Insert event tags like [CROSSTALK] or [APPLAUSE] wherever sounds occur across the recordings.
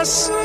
us.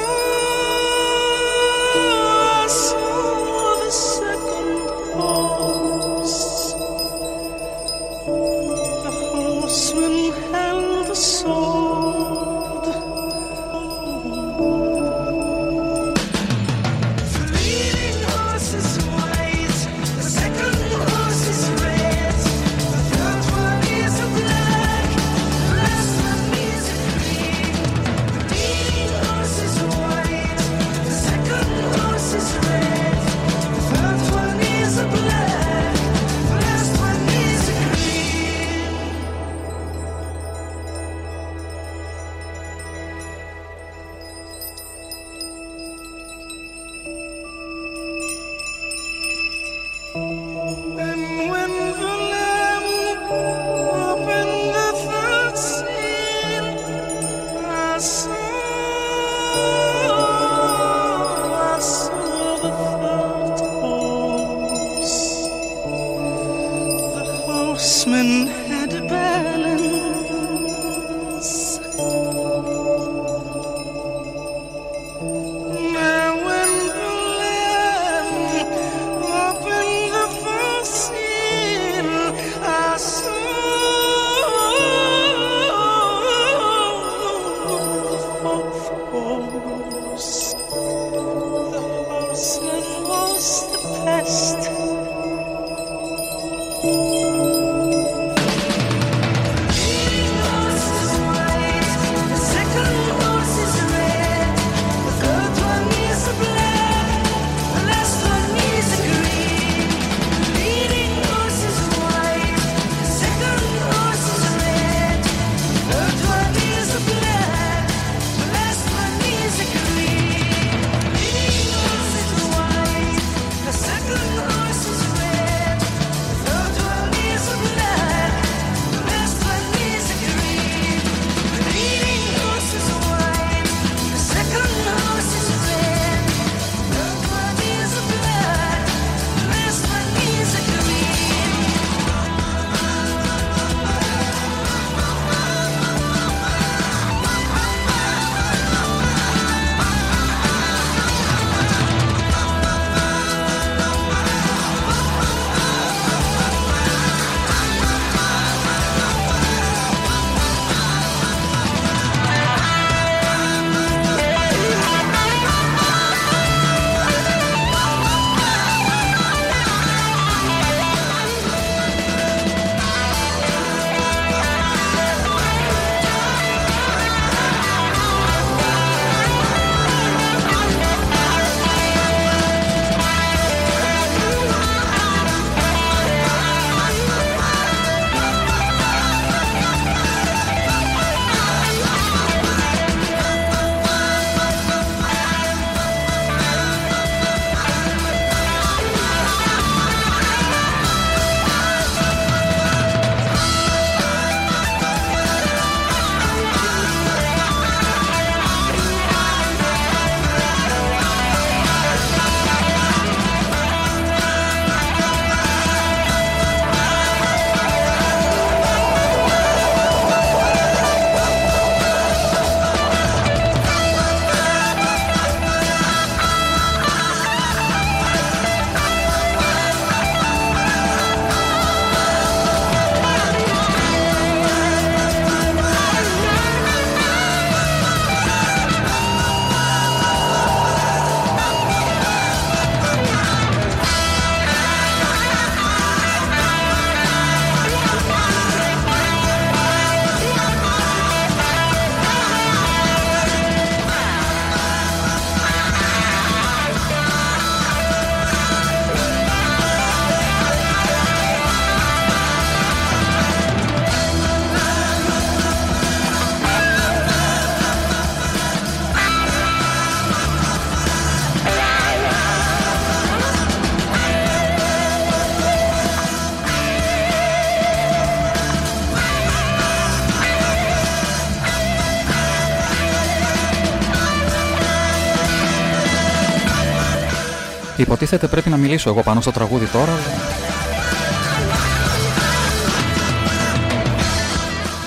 Υποτίθεται πρέπει να μιλήσω εγώ πάνω στο τραγούδι τώρα, αλλά...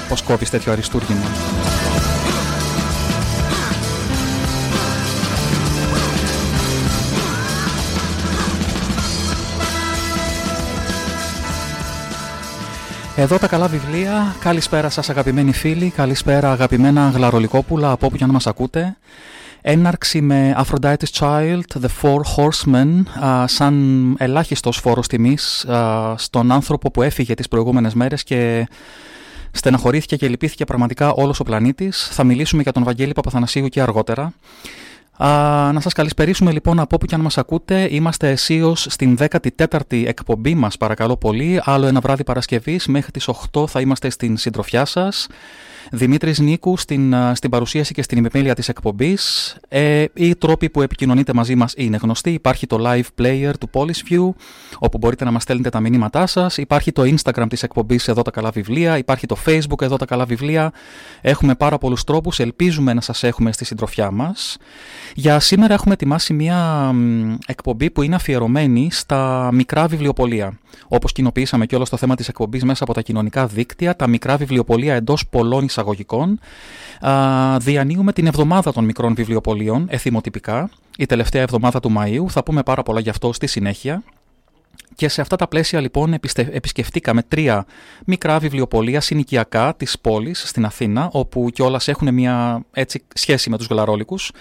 Πώς κόβεις τέτοιο αριστούργημα; Εδώ τα καλά βιβλία. Καλησπέρα σας αγαπημένοι φίλοι, καλησπέρα αγαπημένα γλαρολικόπουλα από όπου και αν μας ακούτε. Έναρξη με Aphrodite's Child, The Four Horsemen, σαν ελάχιστος φόρος τιμής στον άνθρωπο που έφυγε τις προηγούμενες μέρες και στεναχωρήθηκε και λυπήθηκε πραγματικά όλος ο πλανήτης. Θα μιλήσουμε για τον Βαγγέλη Παπαθανασίου και αργότερα. Α, να σας καλησπερίσουμε λοιπόν από όπου και αν μας ακούτε. Είμαστε αισίως στην 14η εκπομπή μας παρακαλώ πολύ. Άλλο ένα βράδυ Παρασκευής μέχρι τις 8 θα είμαστε στην συντροφιά σας. Δημήτρης Νίκου στην, στην παρουσίαση και στην επιμέλεια της εκπομπής. Ε, οι τρόποι που επικοινωνείτε μαζί μας είναι γνωστοί. Υπάρχει το live player του View, όπου μπορείτε να μας στέλνετε τα μηνύματά σας. Υπάρχει το Instagram της εκπομπής Εδώ τα καλά βιβλία. Υπάρχει το Facebook Εδώ τα καλά βιβλία. Έχουμε πάρα πολλούς τρόπους. Ελπίζουμε να σας έχουμε στη συντροφιά μας. Για σήμερα έχουμε ετοιμάσει μια εκπομπή που είναι αφιερωμένη στα μικρά βιβλιοπολία. Όπως κοινοποιήσαμε και όλο το θέμα της εκπομπής μέσα από τα κοινωνικά δίκτυα, τα μικρά βιβλιοπολία εντός πολλών εισαγωγικών. Διανύουμε την εβδομάδα των μικρών βιβλιοπολίων, εθιμοτυπικά, η τελευταία εβδομάδα του Μαΐου. Θα πούμε πάρα πολλά γι' αυτό στη συνέχεια. Και σε αυτά τα πλαίσια λοιπόν επισκεφτήκαμε τρία μικρά βιβλιοπολία συνοικιακά της πόλης στην Αθήνα, όπου κιόλας έχουν μια έτσι, σχέση με τους γλαρόλικους.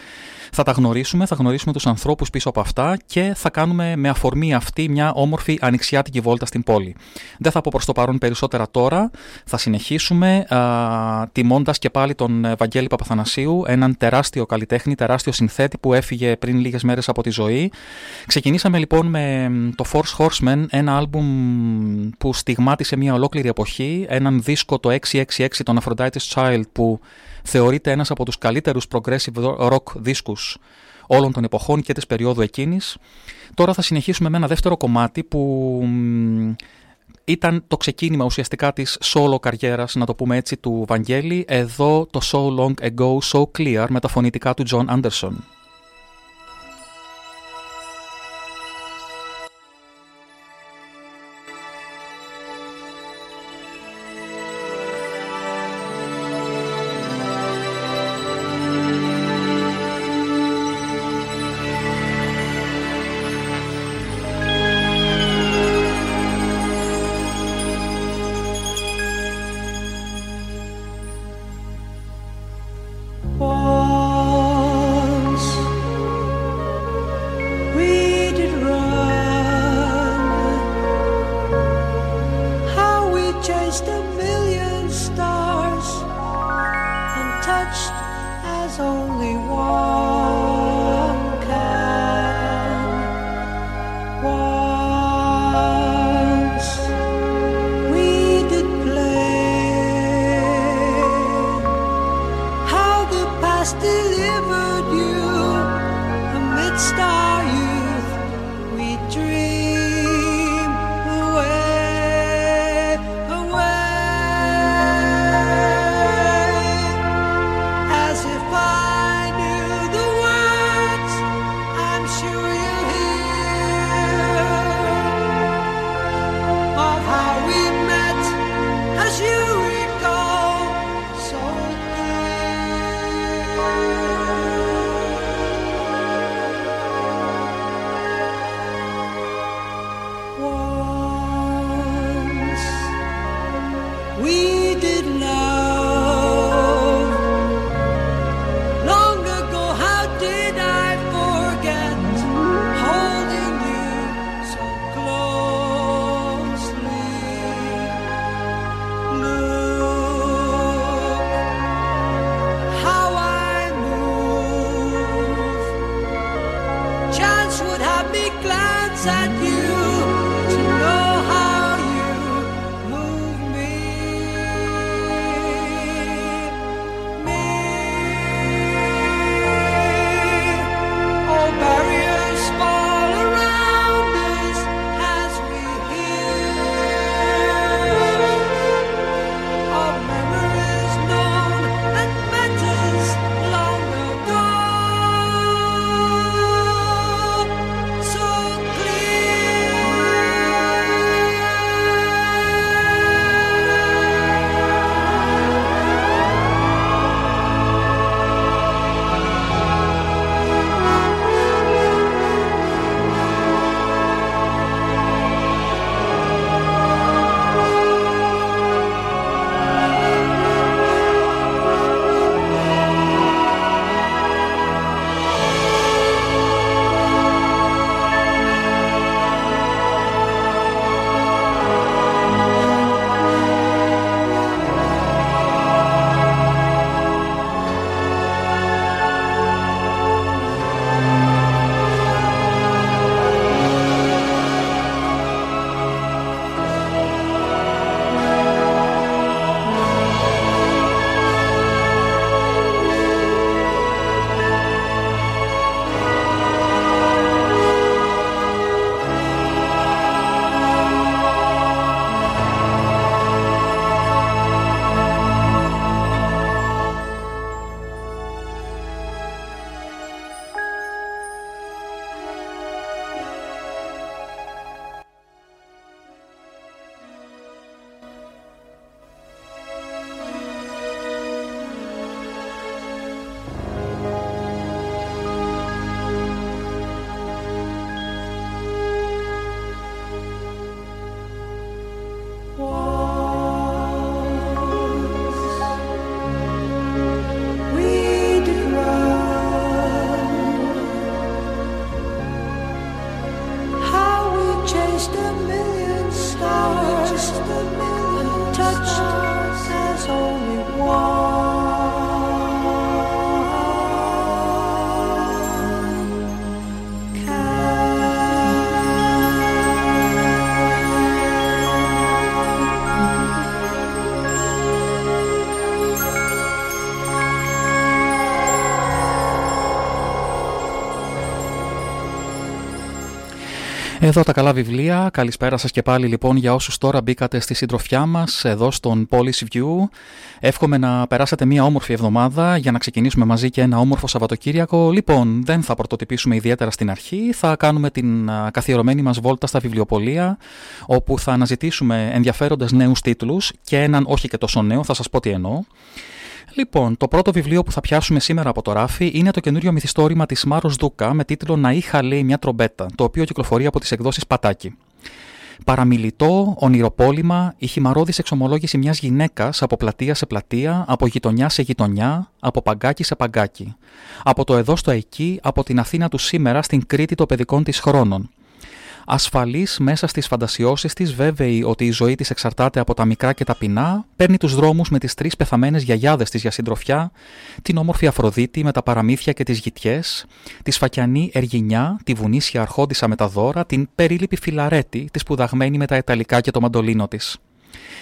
Θα τα γνωρίσουμε, θα γνωρίσουμε τους ανθρώπους πίσω από αυτά και θα κάνουμε με αφορμή αυτή μια όμορφη ανοιξιάτικη βόλτα στην πόλη. Δεν θα πω προς το παρόν περισσότερα τώρα, θα συνεχίσουμε α, τιμώντας και πάλι τον Βαγγέλη Παπαθανασίου, έναν τεράστιο καλλιτέχνη, τεράστιο συνθέτη που έφυγε πριν λίγες μέρες από τη ζωή. Ξεκινήσαμε λοιπόν με το Force Horseman, ένα άλμπουμ που στιγμάτισε μια ολόκληρη εποχή, έναν δίσκο το 666 των Aphrodite's Child που θεωρείται ένας από τους καλύτερους progressive rock δίσκους όλων των εποχών και της περίοδου εκείνης. Τώρα θα συνεχίσουμε με ένα δεύτερο κομμάτι που ήταν το ξεκίνημα ουσιαστικά της solo καριέρας, να το πούμε έτσι, του Βαγγέλη. Εδώ το So Long Ago, So Clear με τα φωνητικά του John Anderson. Εδώ τα καλά βιβλία. Καλησπέρα σας και πάλι λοιπόν για όσους τώρα μπήκατε στη συντροφιά μας εδώ στον Policy View. Εύχομαι να περάσετε μια όμορφη εβδομάδα για να ξεκινήσουμε μαζί και ένα όμορφο Σαββατοκύριακο. Λοιπόν, δεν θα πρωτοτυπήσουμε ιδιαίτερα στην αρχή. Θα κάνουμε την καθιερωμένη μας βόλτα στα βιβλιοπολία όπου θα αναζητήσουμε ενδιαφέροντες νέους τίτλους και έναν όχι και τόσο νέο, θα σας πω τι εννοώ. Λοιπόν, το πρώτο βιβλίο που θα πιάσουμε σήμερα από το ράφι είναι το καινούριο μυθιστόρημα της Μάρος Δούκα με τίτλο Να είχα λέει μια τρομπέτα, το οποίο κυκλοφορεί από τις εκδόσεις Πατάκη. Παραμιλητό, ονειροπόλημα, η χυμαρώδη εξομολόγηση μιας γυναίκας από πλατεία σε πλατεία, από γειτονιά σε γειτονιά, από παγκάκι σε παγκάκι. Από το εδώ στο εκεί, από την Αθήνα του σήμερα στην Κρήτη των παιδικών της χρόνων. Ασφαλής μέσα στις φαντασιώσεις της, βέβαιη ότι η ζωή της εξαρτάται από τα μικρά και τα πεινά, παίρνει τους δρόμους με τις τρεις πεθαμένες γιαγιάδες της για συντροφιά, την όμορφη Αφροδίτη με τα παραμύθια και τις γητιές, τη σφακιανή Εργινιά, τη βουνίσια αρχόντισα με τα δώρα, την περίληπη Φιλαρέτη, τη σπουδαγμένη με τα Ιταλικά και το μαντολίνο της.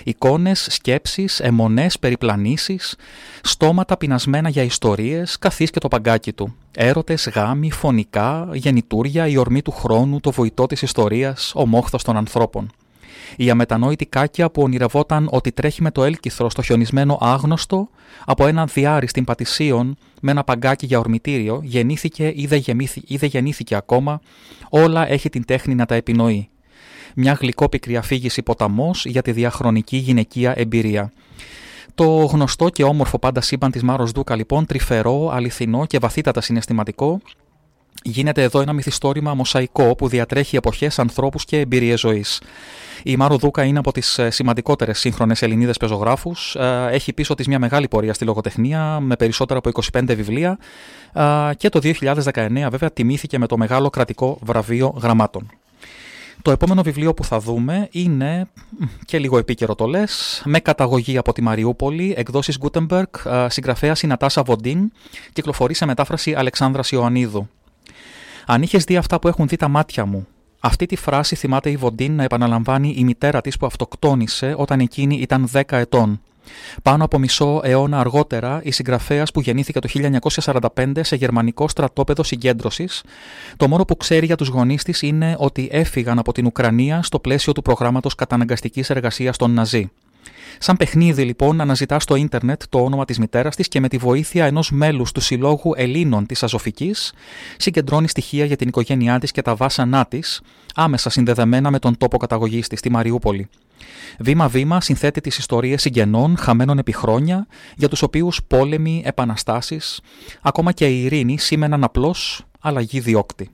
Εικόνες, σκέψεις, αιμονές, περιπλανήσεις, στόματα πεινασμένα για ιστορίες, καθής και το παγκάκι του. Έρωτες, γάμοι, φωνικά, γεννητούρια, η ορμή του χρόνου, το βοητό της ιστορίας, ο μόχθος των ανθρώπων. Η αμετανόητη κάκια που ονειρευόταν ότι τρέχει με το έλκυθρο στο χιονισμένο άγνωστο από ένα διάρρη στην Πατησίων με ένα παγκάκι για ορμητήριο, γεννήθηκε ή δεν γεννήθηκε ακόμα, όλα έχει την τέχνη να τα επινοεί μια γλυκόπικρη αφήγηση ποταμός για τη διαχρονική γυναικεία εμπειρία. Το γνωστό και όμορφο πάντα σύμπαν της Μάρος Δούκα λοιπόν, τρυφερό, αληθινό και βαθύτατα συναισθηματικό, γίνεται εδώ ένα μυθιστόρημα μοσαϊκό που διατρέχει εποχές, ανθρώπους και εμπειρίες ζωής. Η Μάρο Δούκα είναι από τις ε, σημαντικότερες σύγχρονες Ελληνίδες πεζογράφους. Ε, έχει πίσω της μια μεγάλη πορεία στη λογοτεχνία με περισσότερα από 25 βιβλία ε, και το 2019 βέβαια τιμήθηκε με το μεγάλο κρατικό βραβείο γραμμάτων. Το επόμενο βιβλίο που θα δούμε είναι, και λίγο επίκαιρο το λες, με καταγωγή από τη Μαριούπολη, εκδόσεις Gutenberg, συγγραφέας η Νατάσα Βοντίν, κυκλοφορεί σε μετάφραση Αλεξάνδρας Ιωαννίδου. Αν είχες δει αυτά που έχουν δει τα μάτια μου, αυτή τη φράση θυμάται η Βοντίν να επαναλαμβάνει η μητέρα της που αυτοκτόνησε όταν εκείνη ήταν 10 ετών. Πάνω από μισό αιώνα αργότερα, η συγγραφέας που γεννήθηκε το 1945 σε γερμανικό στρατόπεδο συγκέντρωσης, το μόνο που ξέρει για τους γονείς της είναι ότι έφυγαν από την Ουκρανία στο πλαίσιο του προγράμματος καταναγκαστικής εργασίας των Ναζί. Σαν παιχνίδι, λοιπόν, αναζητάς στο ίντερνετ το όνομα της μητέρας της και με τη βοήθεια ενός μέλους του Συλλόγου Ελλήνων της Αζωφική συγκεντρώνεις στοιχεία για την οικογένειά της και τα βάσανά της, άμεσα συνδεδεμένα με τον τόπο καταγωγής της, τη Μαριούπολη. Βήμα-βήμα συνθέτει τις ιστορίες συγγενών χαμένων επί χρόνια, για τους οποίους πόλεμοι, επαναστάσεις, ακόμα και η ειρήνη σήμαιναν απλώς αλλαγή διώκτη.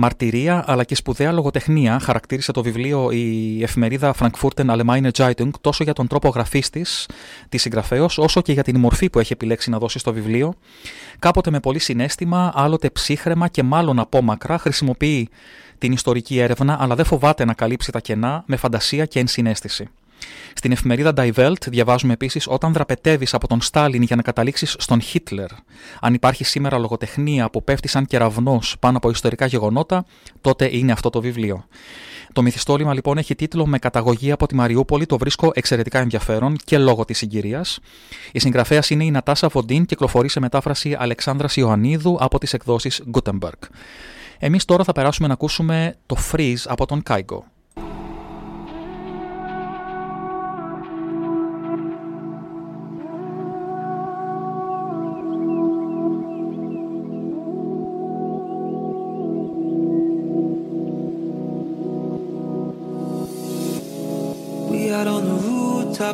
Μαρτυρία αλλά και σπουδαία λογοτεχνία χαρακτήρισε το βιβλίο η εφημερίδα Frankfurten Allgemeine Zeitung τόσο για τον τρόπο γραφής της, της συγγραφέως, όσο και για την μορφή που έχει επιλέξει να δώσει στο βιβλίο. Κάποτε με πολύ συνέστημα, άλλοτε ψύχρεμα και μάλλον απόμακρα χρησιμοποιεί την ιστορική έρευνα, αλλά δεν φοβάται να καλύψει τα κενά με φαντασία και ενσυναίσθηση. Στην εφημερίδα Die Welt διαβάζουμε επίσης όταν δραπετεύεις από τον Στάλιν για να καταλήξεις στον Χίτλερ. Αν υπάρχει σήμερα λογοτεχνία που πέφτει σαν κεραυνός πάνω από ιστορικά γεγονότα, τότε είναι αυτό το βιβλίο. Το μυθιστόρημα λοιπόν έχει τίτλο Με καταγωγή από τη Μαριούπολη. Το βρίσκω εξαιρετικά ενδιαφέρον και λόγω της συγκυρίας. Η συγγραφέας είναι η Νατάσα Φοντίν, κυκλοφορεί σε μετάφραση Αλεξάνδρας Ιωαννίδου από τις εκδόσεις Gutenberg. Εμείς τώρα θα περάσουμε να ακούσουμε το Freeze από τον Κάιγκο.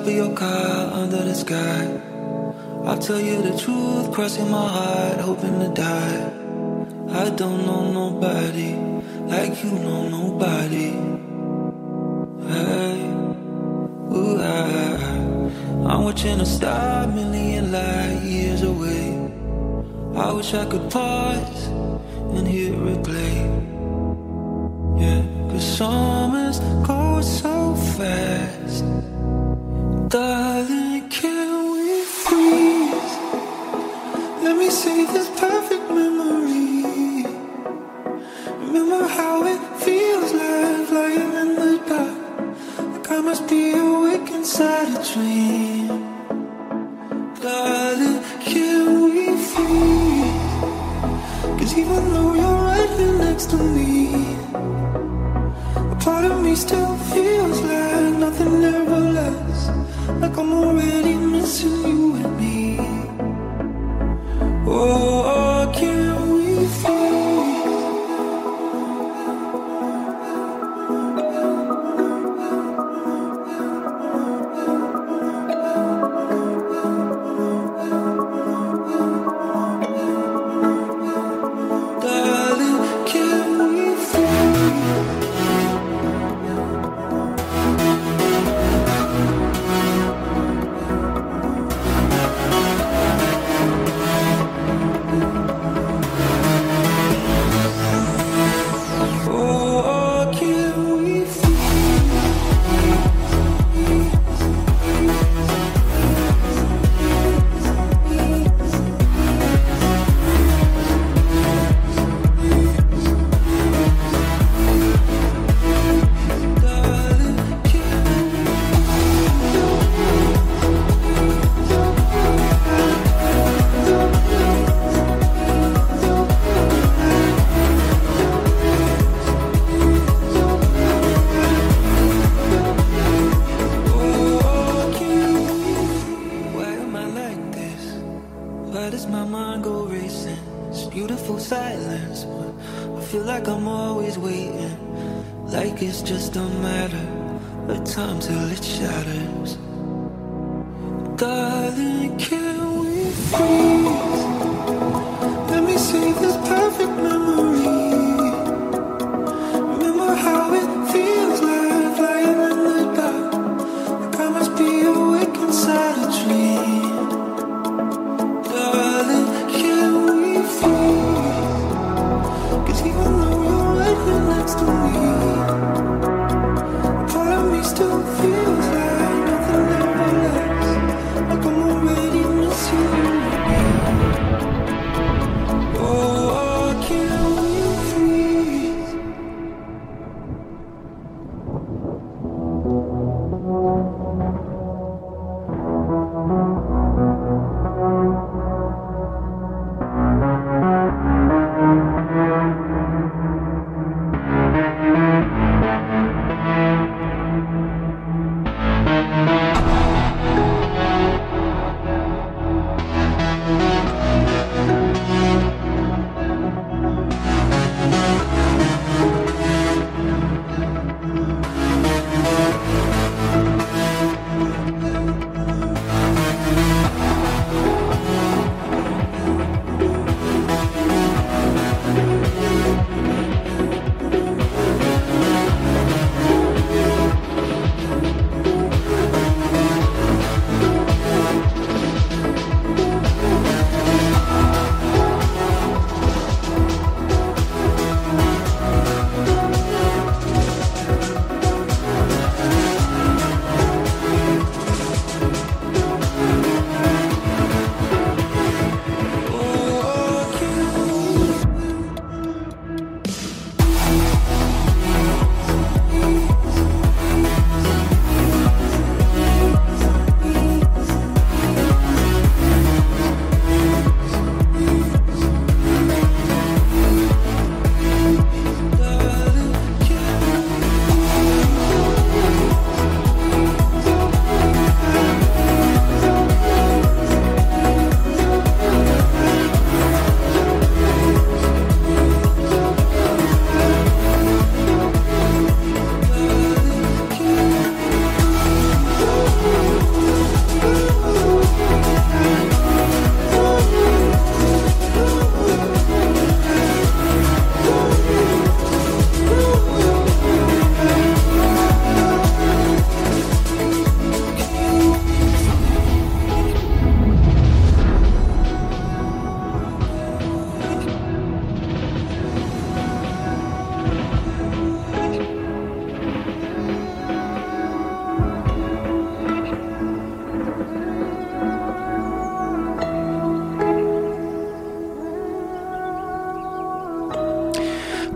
Top of your car under the sky. I'll tell you the truth, crossing my heart, hoping to die. I don't know nobody like you know nobody. I, ooh, I, I'm watching a star million light years away. I wish I could pause and hear it play. Yeah, cause summers go so fast darling, can we freeze? Let me save this perfect memory. Remember how it feels like lying in the dark. Like I must be awake inside a dream. Darling, can we freeze? Cause even though you're right here next to me, a part of me still feels like nothing ever lasts like I'm already missing you and me. Oh, I can't.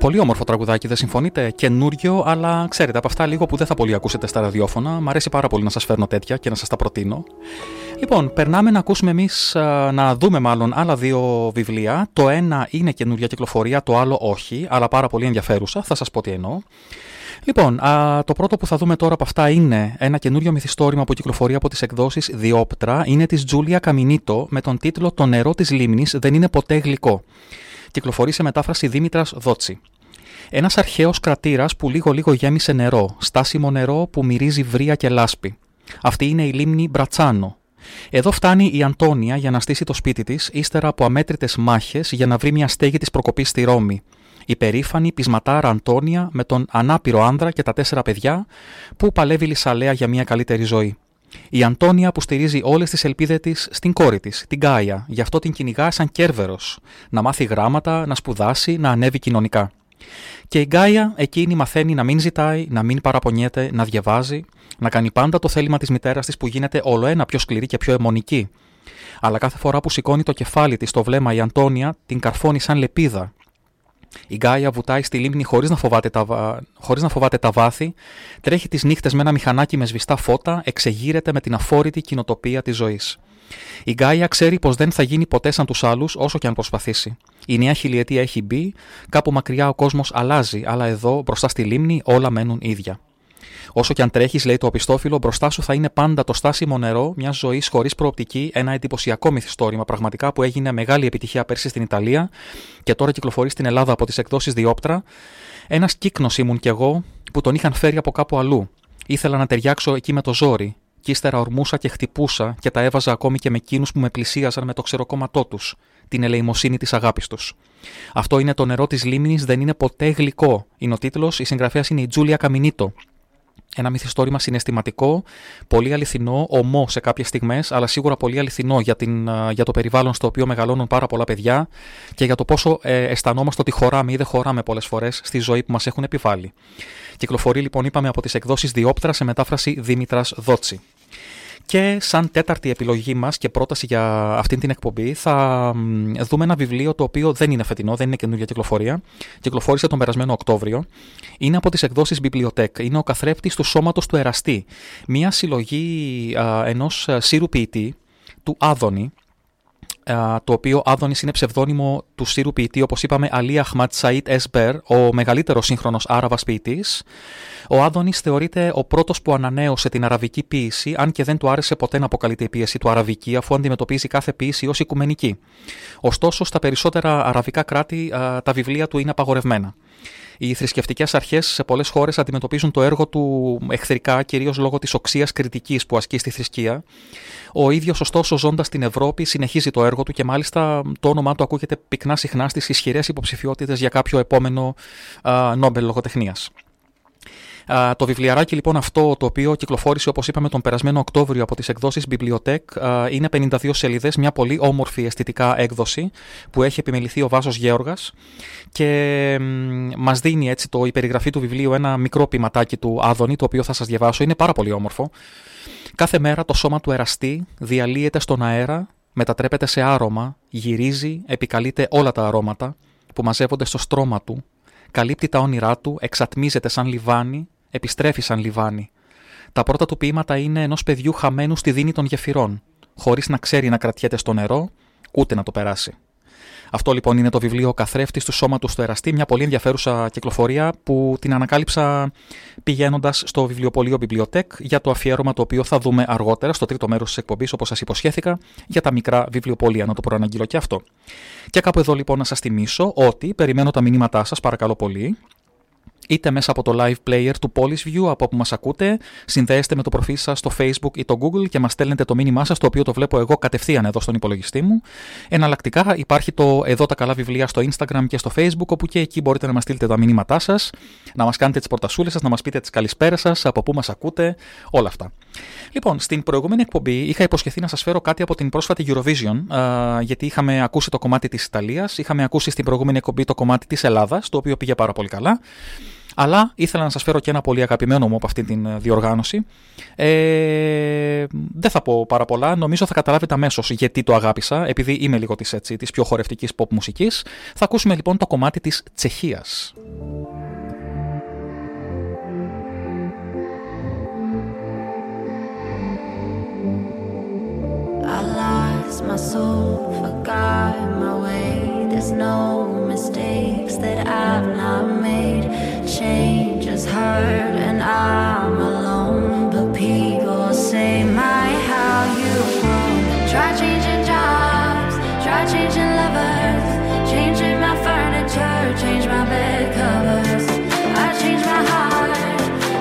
Πολύ όμορφο τραγουδάκι, δεν συμφωνείτε; Καινούριο, αλλά ξέρετε, από αυτά λίγο που δεν θα πολύ ακούσετε στα ραδιόφωνα. Μ' αρέσει πάρα πολύ να σας φέρνω τέτοια και να σας τα προτείνω. Λοιπόν, περνάμε να ακούσουμε εμείς, να δούμε μάλλον άλλα δύο βιβλία. Το ένα είναι καινούρια κυκλοφορία, το άλλο όχι, αλλά πάρα πολύ ενδιαφέρουσα. Θα σας πω τι εννοώ. Λοιπόν, α, το πρώτο που θα δούμε τώρα από αυτά είναι ένα καινούριο μυθιστόρημα που κυκλοφορεί από τις εκδόσεις Διόπτρα. Είναι της Τζούλια Καμινίτο με τον τίτλο Το νερό της λίμνης δεν είναι ποτέ γλυκό. Κυκλοφορεί σε μετάφραση Δήμητρας Δότσι. Ένας αρχαίος κρατήρας που λίγο-λίγο γέμισε νερό, στάσιμο νερό που μυρίζει βρία και λάσπη. Αυτή είναι η λίμνη Μπρατσάνο. Εδώ φτάνει η Αντώνια για να στήσει το σπίτι της, ύστερα από αμέτρητες μάχες για να βρει μια στέγη της προκοπής στη Ρώμη. Η περήφανη πεισματάρα Αντώνια με τον ανάπηρο άνδρα και τα τέσσερα παιδιά που παλεύει λισαλέα για μια καλύτερη ζωή. Η Αντώνια που στηρίζει όλες τις ελπίδες της στην κόρη της, την Γκάια, γι' αυτό την κυνηγά σαν κέρβερος. Να μάθει γράμματα, να σπουδάσει, να ανέβει κοινωνικά. Και η Γκάια εκείνη μαθαίνει να μην ζητάει, να μην παραπονιέται, να διαβάζει, να κάνει πάντα το θέλημα της μητέρας της που γίνεται όλο ένα πιο σκληρή και πιο αιμονική. Αλλά κάθε φορά που σηκώνει το κεφάλι της στο βλέμμα η Αντώνια την καρφώνει σαν λεπίδα. Η Γκάια βουτάει στη λίμνη χωρίς να, φοβάται τα, χωρίς να φοβάται τα βάθη, τρέχει τις νύχτες με ένα μηχανάκι με σβηστά φώτα, εξεγείρεται με την αφόρητη κοινοτοπία της ζωής. Η Γκάια ξέρει πως δεν θα γίνει ποτέ σαν τους άλλους όσο και αν προσπαθήσει. Η νέα χιλιετία έχει μπει, κάπου μακριά ο κόσμος αλλάζει, αλλά εδώ μπροστά στη λίμνη όλα μένουν ίδια. Όσο και αν τρέχεις, λέει το οπιστόφυλλο, μπροστά σου θα είναι πάντα το στάσιμο νερό μιας ζωής χωρίς προοπτική, ένα εντυπωσιακό μυθιστόρημα πραγματικά που έγινε μεγάλη επιτυχία πέρσι στην Ιταλία και τώρα κυκλοφορεί στην Ελλάδα από τις εκδόσεις Διόπτρα. Ένας κύκνος ήμουν κι εγώ που τον είχαν φέρει από κάπου αλλού. Ήθελα να ταιριάξω εκεί με το ζόρι, και ύστερα ορμούσα και χτυπούσα και τα έβαζα ακόμη και με εκείνους που με πλησίαζαν με το ξεροκόμματό τους, την ελεημοσύνη της αγάπης τους. Αυτό είναι το νερό της λίμνης, δεν είναι ποτέ γλυκό. Είναι ο τίτλος, η συγγραφέας είναι η Τζούλια Καμινίτο. Ένα μυθιστόρημα συναισθηματικό, πολύ αληθινό, ομό σε κάποιες στιγμές, αλλά σίγουρα πολύ αληθινό για, την, για το περιβάλλον στο οποίο μεγαλώνουν πάρα πολλά παιδιά και για το πόσο ε, αισθανόμαστε ότι χωράμε ή δεν χωράμε πολλές φορές στη ζωή που μας έχουν επιβάλει. Κυκλοφορεί λοιπόν, είπαμε, από τις εκδόσεις Διόπτρα σε μετάφραση Δήμητρας Δότσι. Και σαν τέταρτη επιλογή μας και πρόταση για αυτήν την εκπομπή θα δούμε ένα βιβλίο το οποίο δεν είναι φετινό, δεν είναι καινούργια κυκλοφορία. Κυκλοφόρησε τον περασμένο Οκτώβριο. Είναι από τις εκδόσεις Bibliotech. Είναι ο καθρέφτης του σώματος του εραστή. Μια συλλογή α, ενός σύρου ποιητή, του Άδωνη, το οποίο Άδωνης είναι ψευδόνυμο του Σύρου ποιητή, όπως είπαμε, Αλή Αχμάτ Σαΐτ Εσμπερ, ο μεγαλύτερος σύγχρονος Άραβας ποιητής. Ο Άδωνης θεωρείται ο πρώτος που ανανέωσε την αραβική ποίηση, αν και δεν του άρεσε ποτέ να αποκαλείται η πίεση του αραβική, αφού αντιμετωπίζει κάθε ποίηση ως οικουμενική. Ωστόσο, στα περισσότερα αραβικά κράτη τα βιβλία του είναι απαγορευμένα. Οι θρησκευτικές αρχές σε πολλές χώρες αντιμετωπίζουν το έργο του εχθρικά, κυρίως λόγω της οξίας κριτικής που ασκεί στη θρησκεία. Ο ίδιος, ωστόσο, ζώντας στην Ευρώπη, συνεχίζει το έργο του και μάλιστα το όνομά του ακούγεται πυκνά συχνά στις ισχυρές υποψηφιότητες για κάποιο επόμενο Νόμπελ λογοτεχνίας. Το βιβλιαράκι λοιπόν αυτό το οποίο κυκλοφόρησε όπως είπαμε τον περασμένο Οκτώβριο από τις εκδόσεις Bibliotech είναι 52 σελίδες, μια πολύ όμορφη αισθητικά έκδοση που έχει επιμεληθεί ο Βάσος Γέωργας και μας δίνει έτσι το η περιγραφή του βιβλίου ένα μικρό ποιηματάκι του Άδωνη το οποίο θα σας διαβάσω, είναι πάρα πολύ όμορφο. Κάθε μέρα το σώμα του εραστή διαλύεται στον αέρα, μετατρέπεται σε άρωμα, γυρίζει, επικαλείται όλα τα αρώματα που μαζεύονται στο στρώμα του, καλύπτει τα όνειρά του, εξατμίζεται σαν λιβάνι επιστρέφει σαν λιβάνι. Τα πρώτα του ποίηματα είναι ενός παιδιού χαμένου στη δίνη των γεφυρών, χωρίς να ξέρει να κρατιέται στο νερό, ούτε να το περάσει. Αυτό λοιπόν είναι το βιβλίο Καθρέφτης του Σώματος του Εραστή, μια πολύ ενδιαφέρουσα κυκλοφορία που την ανακάλυψα πηγαίνοντας στο βιβλιοπωλείο Bibliotech για το αφιέρωμα το οποίο θα δούμε αργότερα στο τρίτο μέρος της εκπομπής, όπως σας υποσχέθηκα, για τα μικρά βιβλιοπωλεία. Να το προαναγγείλω και αυτό. Και κάπου εδώ λοιπόν να σας θυμίσω ότι περιμένω τα μηνύματά σας, παρακαλώ πολύ, είτε μέσα από το live player του View από όπου μας ακούτε, συνδέεστε με το προφίλ σας στο Facebook ή το Google και μας στέλνετε το μήνυμά σας, το οποίο το βλέπω εγώ κατευθείαν εδώ στον υπολογιστή μου. Εναλλακτικά υπάρχει το εδώ τα καλά βιβλία στο Instagram και στο Facebook, όπου και εκεί μπορείτε να μας στείλετε τα μηνύματά σας, να μας κάνετε τις πορτασούλες σας, να μας πείτε τις καλησπέρες σας, από πού μας ακούτε, όλα αυτά. Λοιπόν, στην προηγούμενη εκπομπή είχα υποσχεθεί να σας φέρω κάτι από την πρόσφατη Eurovision, γιατί είχαμε ακούσει το κομμάτι της Ιταλίας, είχαμε ακούσει στην προηγούμενη εκπομπή το κομμάτι της Ελλάδας, το οποίο πήγε πάρα πολύ καλά. Αλλά ήθελα να σας φέρω και ένα πολύ αγαπημένο μου από αυτή την ε, διοργάνωση. Ε, δεν θα πω πάρα πολλά, νομίζω θα καταλάβετε αμέσως γιατί το αγάπησα, επειδή είμαι λίγο της, έτσι, της πιο χορευτικής pop μουσικής. Θα ακούσουμε λοιπόν το κομμάτι της Τσεχίας. I lost my soul, forgot my way. There's no mistakes that I've not made. Change has hurt, and I'm alone. But people say, My, how you grown. Try changing jobs, try changing lovers, changing my furniture, change my bed covers. I changed my heart,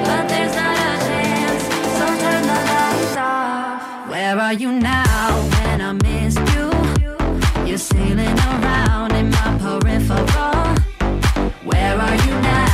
but there's not a chance. So turn the lights off. Where are you now? When I miss you? You're sailing around in my peripheral. Where are you now?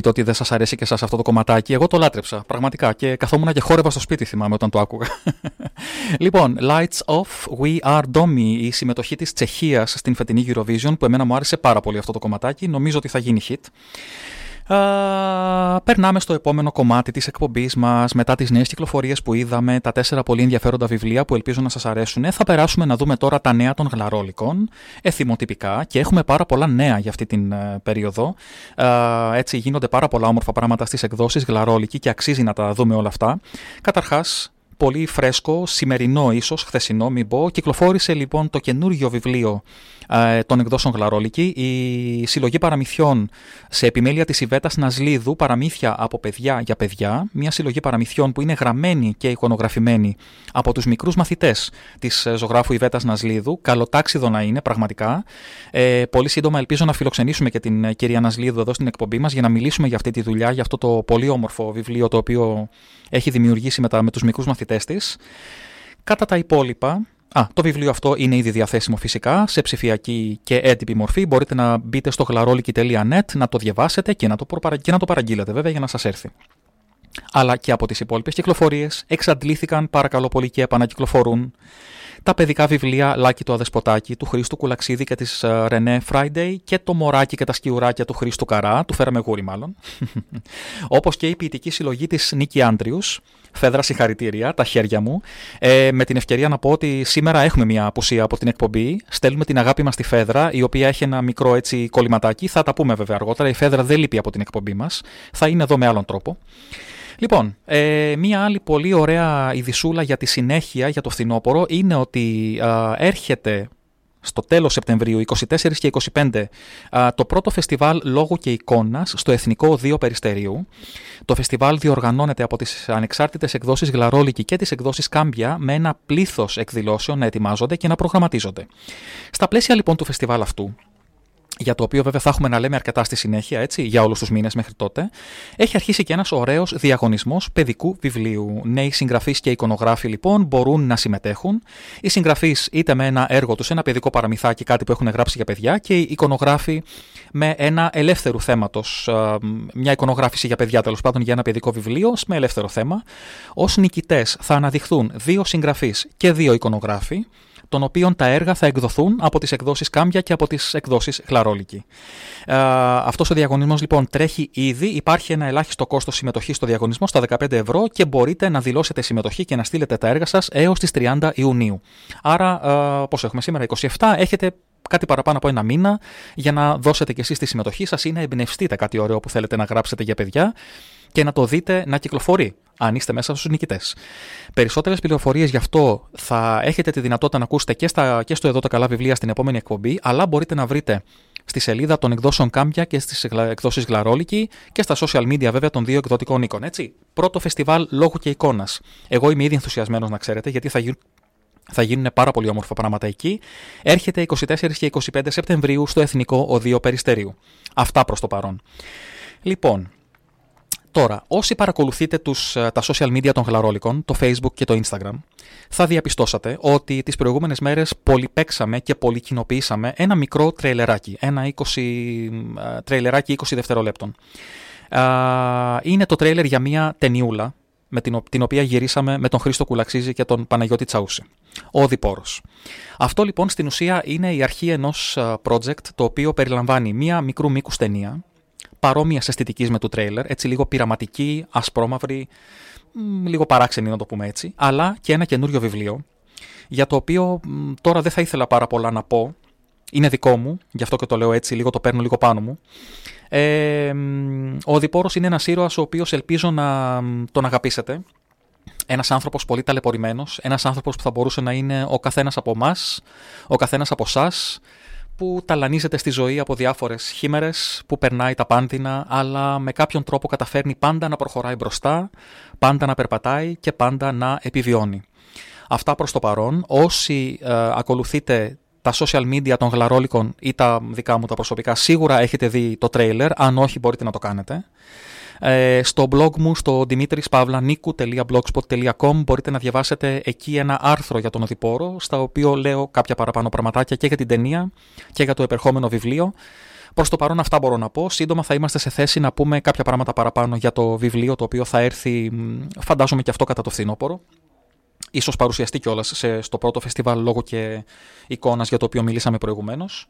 Πείτε ότι δεν σας αρέσει και εσά αυτό το κομματάκι. Εγώ το λάτρεψα, πραγματικά. Και καθόμουν και χόρευα στο σπίτι, θυμάμαι όταν το άκουγα. [LAUGHS] λοιπόν, Lights Off, We Are Domi, η συμμετοχή της Τσεχίας στην φετινή Eurovision, που εμένα μου άρεσε πάρα πολύ αυτό το κομματάκι. Νομίζω ότι θα γίνει hit. Α, περνάμε στο επόμενο κομμάτι της εκπομπής μας μετά τις νέες κυκλοφορίες που είδαμε, τα τέσσερα πολύ ενδιαφέροντα βιβλία που ελπίζω να σας αρέσουν. Θα περάσουμε να δούμε τώρα τα νέα των γλαρόλικων, εθιμοτυπικά και έχουμε πάρα πολλά νέα για αυτή την ε, περίοδο. Α, έτσι γίνονται πάρα πολλά όμορφα πράγματα στις εκδόσεις γλαρόλικη και αξίζει να τα δούμε όλα αυτά. Καταρχάς, πολύ φρέσκο, σημερινό ίσως, χθεσινό μην πω. Κυκλοφόρησε λοιπόν το καινούργιο βιβλίο ε, των εκδόσεων Γλαρόλικη, η συλλογή παραμυθιών σε επιμέλεια της Ιβέτας Νασλίδου, παραμύθια από παιδιά για παιδιά, μια συλλογή παραμυθιών που είναι γραμμένη και εικονογραφημένη από τους μικρούς μαθητές της ε, ζωγράφου Ιβέτας Νασλίδου, καλοτάξιδο να είναι πραγματικά. Ε, πολύ σύντομα ελπίζω να φιλοξενήσουμε και την ε, κυρία Νασλίδου εδώ στην εκπομπή μας για να μιλήσουμε για αυτή τη δουλειά, για αυτό το πολύ όμορφο βιβλίο το οποίο έχει δημιουργήσει με, τα, με τους μικρούς μαθητές της. Κατά τα υπόλοιπα, Α, το βιβλίο αυτό είναι ήδη διαθέσιμο φυσικά σε ψηφιακή και έντυπη μορφή. Μπορείτε να μπείτε στο γλαρόλικη.net, να το διαβάσετε και να το, προπαρα... και να το παραγγείλετε βέβαια για να σας έρθει. Αλλά και από τις υπόλοιπες κυκλοφορίες εξαντλήθηκαν παρακαλώ πολύ και επανακυκλοφορούν τα παιδικά βιβλία Λάκη το Αδεσποτάκι του Χρήστου Κουλαξίδη και της Ρενέ Friday και το Μωράκι και τα Σκιουράκια του Χρήστου Καρά, του Φέραμε Γούρι μάλλον, [LAUGHS] όπως και η ποιητική συλλογή της Νίκη Άντριους, Φέδρα συγχαρητήρια, τα χέρια μου. Ε, με την ευκαιρία να πω ότι σήμερα έχουμε μια απουσία από την εκπομπή. Στέλνουμε την αγάπη μας στη Φέδρα, η οποία έχει ένα μικρό έτσι κολληματάκι. Θα τα πούμε βέβαια αργότερα. Η Φέδρα δεν λείπει από την εκπομπή μας. Θα είναι εδώ με άλλον τρόπο. Λοιπόν, ε, μία άλλη πολύ ωραία ειδισούλα για τη συνέχεια για το φθινόπωρο είναι ότι έρχεται στο τέλος Σεπτεμβρίου, 24 και 25, το πρώτο φεστιβάλ λόγου και εικόνας στο Εθνικό Οδείο Περιστερίου. Το φεστιβάλ διοργανώνεται από τις ανεξάρτητες εκδόσεις Γλαρόλικη και τις εκδόσεις Κάμπια με ένα πλήθος εκδηλώσεων να ετοιμάζονται και να προγραμματίζονται. Στα πλαίσια λοιπόν του φεστιβάλ αυτού, για το οποίο βέβαια θα έχουμε να λέμε αρκετά στη συνέχεια, έτσι, για όλους τους μήνες μέχρι τότε, έχει αρχίσει και ένας ωραίος διαγωνισμός παιδικού βιβλίου. Νέοι συγγραφείς και εικονογράφοι λοιπόν μπορούν να συμμετέχουν. Οι συγγραφείς είτε με ένα έργο τους, ένα παιδικό παραμυθάκι, κάτι που έχουν γράψει για παιδιά, και οι εικονογράφοι με ένα ελεύθερου θέματο, μια εικονογράφηση για παιδιά τέλος πάντων για ένα παιδικό βιβλίο με ελεύθερο θέμα. Ω νικητές θα αναδειχθούν δύο συγγραφείς και δύο εικονογράφοι των οποίων τα έργα θα εκδοθούν από τις εκδόσεις Κάμπια και από τις εκδόσεις Χλαρόλικη. Ε, αυτός ο διαγωνισμός λοιπόν τρέχει ήδη, υπάρχει ένα ελάχιστο κόστος συμμετοχής στο διαγωνισμό στα 15 ευρώ και μπορείτε να δηλώσετε συμμετοχή και να στείλετε τα έργα σας έως τις 30 Ιουνίου. Άρα, ε, πώς έχουμε σήμερα, 27, έχετε κάτι παραπάνω από ένα μήνα για να δώσετε κι εσείς τη συμμετοχή σας ή να εμπνευστείτε κάτι ωραίο που θέλετε να γράψετε για παιδιά και να το δείτε να κυκλοφορεί αν είστε μέσα στους νικητές. Περισσότερες πληροφορίες γι' αυτό θα έχετε τη δυνατότητα να ακούσετε και, στα, και στο Εδώ τα Καλά Βιβλία στην επόμενη εκπομπή, αλλά μπορείτε να βρείτε στη σελίδα των εκδόσεων Κάμπια και στις εκδόσεις Γλαρόλικη και στα social media βέβαια των δύο εκδοτικών οίκων. Έτσι. Πρώτο φεστιβάλ λόγου και εικόνας. Εγώ είμαι ήδη ενθουσιασμένος να ξέρετε, γιατί θα, γίνουν, θα γίνουν πάρα πολύ όμορφα πράγματα εκεί. Έρχεται 24 και 25 Σεπτεμβρίου στο Εθνικό Οδείο Περιστερίου. Αυτά προς το παρόν. Λοιπόν, Τώρα, όσοι παρακολουθείτε τους, ε, τα social media των γλαρόλικων, το facebook και το instagram, θα διαπιστώσατε ότι τις προηγούμενες μέρες πολυπαίξαμε και πολυκοινοποιήσαμε ένα μικρό τρέιλεράκι, ένα 20, ε, τρέιλεράκι 20 δευτερολέπτων. Είναι το τρέιλερ για μια ταινιούλα, με την, την οποία γυρίσαμε με τον Χρήστο Κουλαξίζη και τον Παναγιώτη Τσαούση. Ο Διπόρος. Αυτό λοιπόν στην ουσία είναι η αρχή ενός ε, project το οποίο περιλαμβάνει μία μικρού μήκους ταινία, παρόμοιας αισθητικής με το τρέιλερ, έτσι λίγο πειραματική, ασπρόμαυρη, λίγο παράξενη να το πούμε έτσι, αλλά και ένα καινούριο βιβλίο, για το οποίο τώρα δεν θα ήθελα πάρα πολλά να πω, είναι δικό μου, γι' αυτό και το λέω έτσι, λίγο το παίρνω λίγο πάνω μου. Ε, ο Διπόρος είναι ένας ήρωας ο οποίος ελπίζω να τον αγαπήσετε. Ένας άνθρωπος πολύ ταλαιπωρημένος, ένας άνθρωπος που θα μπορούσε να είναι ο καθένας από εμάς, ο καθένας από εσάς, που ταλανίζεται στη ζωή από διάφορες χήμερες, που περνάει τα πάνδυνα, αλλά με κάποιον τρόπο καταφέρνει πάντα να προχωράει μπροστά, πάντα να περπατάει και πάντα να επιβιώνει. Αυτά προς το παρόν. Όσοι ε, ακολουθείτε τα social media των γλαρόλικων ή τα δικά μου τα προσωπικά, σίγουρα έχετε δει το τρέιλερ, αν όχι μπορείτε να το κάνετε. Ε, στο blog μου, στο dimitrispavlaniku.blogspot.com μπορείτε να διαβάσετε εκεί ένα άρθρο για τον Οδηπόρο, στα οποίο λέω κάποια παραπάνω πραγματάκια και για την ταινία και για το επερχόμενο βιβλίο. Προς το παρόν αυτά μπορώ να πω. Σύντομα θα είμαστε σε θέση να πούμε κάποια πράγματα παραπάνω για το βιβλίο, το οποίο θα έρθει, φαντάζομαι και αυτό κατά το φθινόπωρο. Ίσως παρουσιαστεί κιόλας στο πρώτο φεστιβάλ λόγω και εικόνας για το οποίο μιλήσαμε προηγουμένως.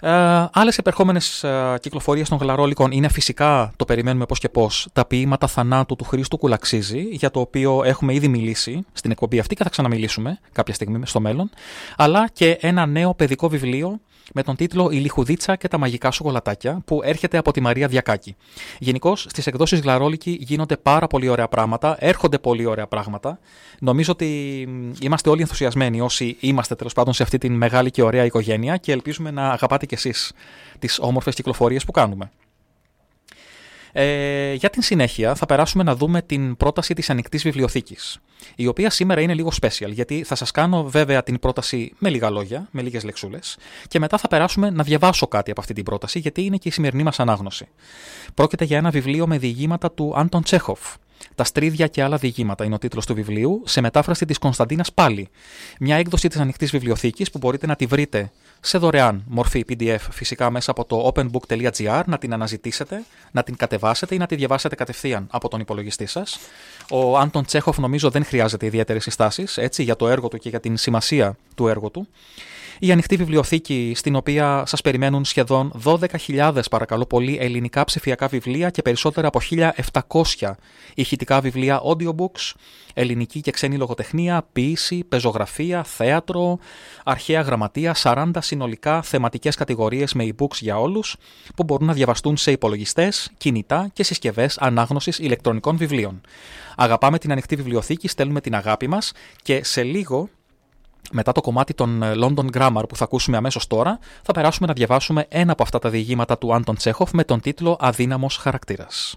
Ε, Άλλες επερχόμενες ε, κυκλοφορίες των γλαρόλικων είναι φυσικά, το περιμένουμε πώς και πώς, τα ποίηματα θανάτου του Χρήστου Κουλαξίζη, για το οποίο έχουμε ήδη μιλήσει στην εκπομπή αυτή και θα ξαναμιλήσουμε κάποια στιγμή στο μέλλον. Αλλά και ένα νέο παιδικό βιβλίο με τον τίτλο Η Λιχουδίτσα και τα μαγικά σοκολατάκια, που έρχεται από τη Μαρία Διακάκη. Γενικώς στις εκδόσεις Γλαρόλικη γίνονται πάρα πολύ ωραία πράγματα, έρχονται πολύ ωραία πράγματα. Νομίζω ότι είμαστε όλοι ενθουσιασμένοι όσοι είμαστε τέλος πάντων σε αυτή τη μεγάλη και ωραία οικογένεια και ελπίζουμε να αγαπάτε κι εσείς τις όμορφες κυκλοφορίες που κάνουμε. Ε, για την συνέχεια θα περάσουμε να δούμε την πρόταση της ανοιχτής βιβλιοθήκης, η οποία σήμερα είναι λίγο special, γιατί θα σας κάνω βέβαια την πρόταση με λίγα λόγια, με λίγες λεξούλες, και μετά θα περάσουμε να διαβάσω κάτι από αυτή την πρόταση, γιατί είναι και η σημερινή μας ανάγνωση. Πρόκειται για ένα βιβλίο με διηγήματα του Άντων Τσέχοφ, τα στρίδια και άλλα διηγήματα είναι ο τίτλος του βιβλίου, σε μετάφραση της Κωνσταντίνας Πάλι. Μια έκδοση της ανοιχτής βιβλιοθήκης που μπορείτε να τη βρείτε σε δωρεάν μορφή PDF φυσικά μέσα από το openbook.gr, να την αναζητήσετε, να την κατεβάσετε ή να τη διαβάσετε κατευθείαν από τον υπολογιστή σας. Ο Άντων Τσέχοφ νομίζω δεν χρειάζεται ιδιαίτερες συστάσεις για το έργο του και για την σημασία του έργου του. Η ανοιχτή βιβλιοθήκη στην οποία σας περιμένουν σχεδόν 12.000 παρακαλώ πολύ ελληνικά ψηφιακά βιβλία και περισσότερα από 1.700 ηχητικά βιβλία audiobooks, ελληνική και ξένη λογοτεχνία, ποίηση, πεζογραφία, θέατρο, αρχαία γραμματεία, 40 συνολικά θεματικές κατηγορίες με e-books για όλους που μπορούν να διαβαστούν σε υπολογιστές, κινητά και συσκευές ανάγνωσης ηλεκτρονικών βιβλίων. Αγαπάμε την ανοιχτή βιβλιοθήκη, στέλνουμε την αγάπη μας και σε λίγο μετά το κομμάτι των ε, London Grammar που θα ακούσουμε αμέσως τώρα, θα περάσουμε να διαβάσουμε ένα από αυτά τα διηγήματα του Άντων Τσέχοφ με τον τίτλο «Αδύναμος χαρακτήρας».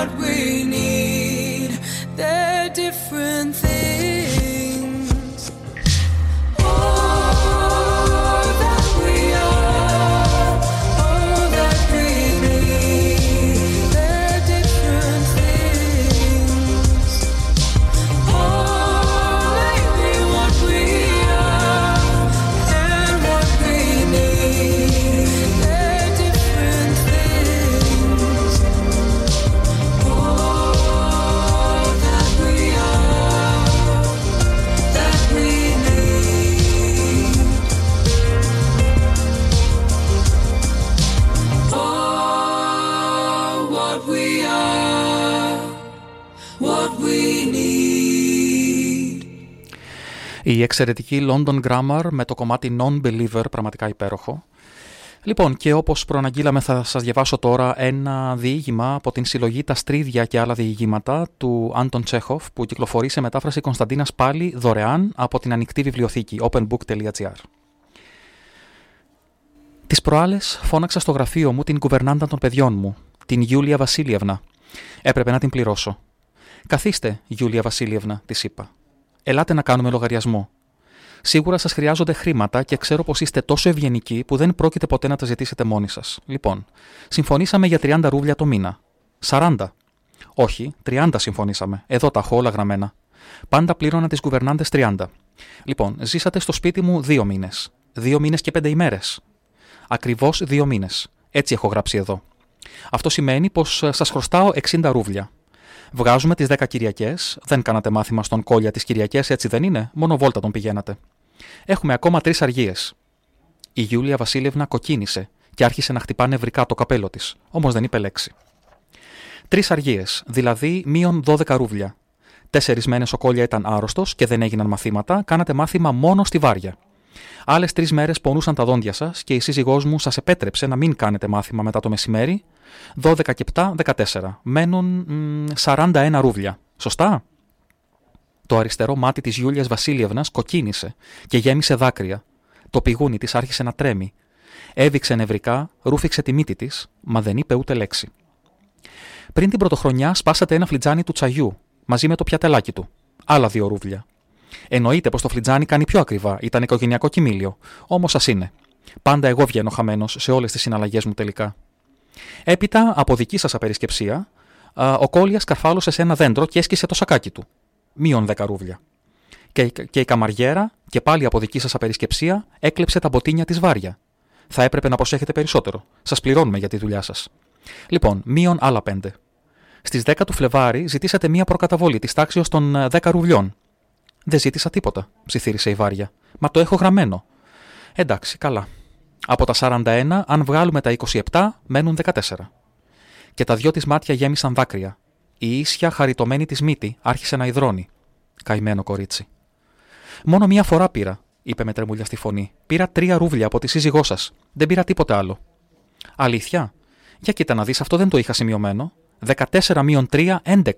what we need. Η εξαιρετική London Grammar με το κομμάτι Non-Believer, πραγματικά υπέροχο. Λοιπόν, και όπως προαναγγείλαμε θα σας διαβάσω τώρα ένα διήγημα από την συλλογή «Τα Στρίδια και άλλα διηγήματα» του Άντων Τσέχοφ που κυκλοφορεί σε μετάφραση Κωνσταντίνας πάλι δωρεάν από την ανοιχτή βιβλιοθήκη openbook.gr. Τις προάλλες φώναξα στο γραφείο μου την κουβερνάντα των παιδιών μου, την Γιούλια Βασίλειευνα. Έπρεπε να την πληρώσω. Καθίστε, Γιούλια Βασίλειευνα, της είπα. Ελάτε να κάνουμε λογαριασμό. Σίγουρα σας χρειάζονται χρήματα και ξέρω πως είστε τόσο ευγενικοί που δεν πρόκειται ποτέ να τα ζητήσετε μόνοι σας. Λοιπόν, συμφωνήσαμε για 30 ρούβλια το μήνα. 40. Όχι, 30 συμφωνήσαμε. Εδώ τα έχω όλα γραμμένα. Πάντα πλήρωνα τις κουβερνάντε 30. Λοιπόν, ζήσατε στο σπίτι μου δύο μήνες. Δύο μήνες και πέντε ημέρες. Ακριβώς δύο μήνες. Έτσι έχω γράψει εδώ. Αυτό σημαίνει πως ε, σας χρωστάω 60 ρούβλια. Βγάζουμε τις 10 Κυριακές. Δεν κάνατε μάθημα στον κόλια τις Κυριακές, έτσι δεν είναι; Μόνο βόλτα τον πηγαίνατε. Έχουμε ακόμα τρεις αργίες. Η Γιούλια Βασίλευνα κοκκίνησε και άρχισε να χτυπά νευρικά το καπέλο της, όμως δεν είπε λέξη. Τρεις αργίες, δηλαδή μείον 12 ρούβλια. Τέσσερις μέρε ο Κόλια ήταν άρρωστος και δεν έγιναν μαθήματα, κάνατε μάθημα μόνο στη βάρια. Άλλες τρεις μέρες πονούσαν τα δόντια σας και η σύζυγός μου σας επέτρεψε να μην κάνετε μάθημα μετά το μεσημέρι. 12 και 7, 14. Μένουν 41 ρούβλια. Σωστά; Το αριστερό μάτι της Γιούλιας Βασίλειευνας κοκκίνησε και γέμισε δάκρυα. Το πηγούνι της άρχισε να τρέμει. Έβηξε νευρικά, ρούφηξε τη μύτη της, μα δεν είπε ούτε λέξη. Πριν την πρωτοχρονιά σπάσατε ένα φλιτζάνι του τσαγιού, μαζί με το πιατελάκι του. Άλλα δύο ρούβλια. Εννοείται πως το φλιτζάνι κάνει πιο ακριβά, ήταν οικογενειακό κοιμήλιο. Όμως σα είναι. Πάντα εγώ βγαίνω χαμένος σε όλες τις συναλλαγές μου τελικά. Έπειτα, από δική σας απερισκεψία, ο Κόλιας καρφάλωσε σε ένα δέντρο και έσκησε το σακάκι του. Μείον δέκα ρούβλια. Και, και η καμαριέρα, και πάλι από δική σας απερισκεψία, έκλεψε τα μποτίνια της βάρια. Θα έπρεπε να προσέχετε περισσότερο. Σας πληρώνουμε για τη δουλειά σας. Λοιπόν, μείον άλλα πέντε. Στις 10 του Φλεβάρι ζητήσατε μία προκαταβολή της τάξη των 10 ρουβλιών. Δεν ζήτησα τίποτα, ψιθύρισε η Βάρια. Μα το έχω γραμμένο. Εντάξει, καλά. Από τα 41, αν βγάλουμε τα 27, μένουν 14. Και τα δυο της μάτια γέμισαν δάκρυα. Η ίσια χαριτωμένη της μύτη άρχισε να υδρώνει. Καημένο κορίτσι. Μόνο μία φορά πήρα, είπε με τρεμουλιά στη φωνή. Πήρα τρία ρούβλια από τη σύζυγό σας. Δεν πήρα τίποτε άλλο. Αλήθεια; Για κοίτα να δεις, αυτό δεν το είχα σημειωμένο. 14 μείον 3, 11.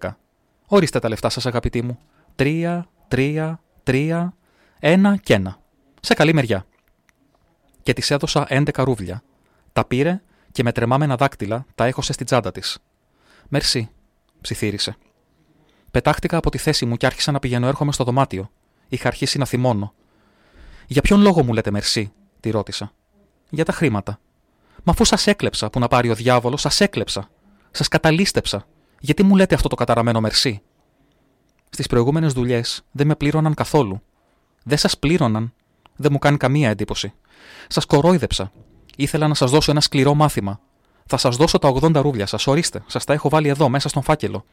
Ορίστε τα λεφτά σας, αγαπητοί μου. 3, 3, 3, 1 και 1. Σε καλή μεριά. Και της έδωσα 11 ρούβλια. Τα πήρε και με τρεμάμενα δάκτυλα τα έχωσε στην τσάντα της. Μερσή, ψιθύρισε. Πετάχτηκα από τη θέση μου και άρχισα να πηγαίνω έρχομαι στο δωμάτιο. Είχα αρχίσει να θυμώνω. Για ποιον λόγο μου λέτε μερσή, τη ρώτησα. Για τα χρήματα. Μα αφού σας έκλεψα που να πάρει ο διάβολος, σας έκλεψα. Σας καταλήστεψα. Γιατί μου λέτε αυτό το καταραμένο μερσή. Στις προηγούμενες δουλειές δεν με πλήρωναν καθόλου. Δεν σας πλήρωναν. Δεν μου κάνει καμία εντύπωση. Σας κορόιδεψα. Ήθελα να σας δώσω ένα σκληρό μάθημα. Θα σας δώσω τα 80 ρούβλια σας. Ορίστε, σας τα έχω βάλει εδώ μέσα στον φάκελο.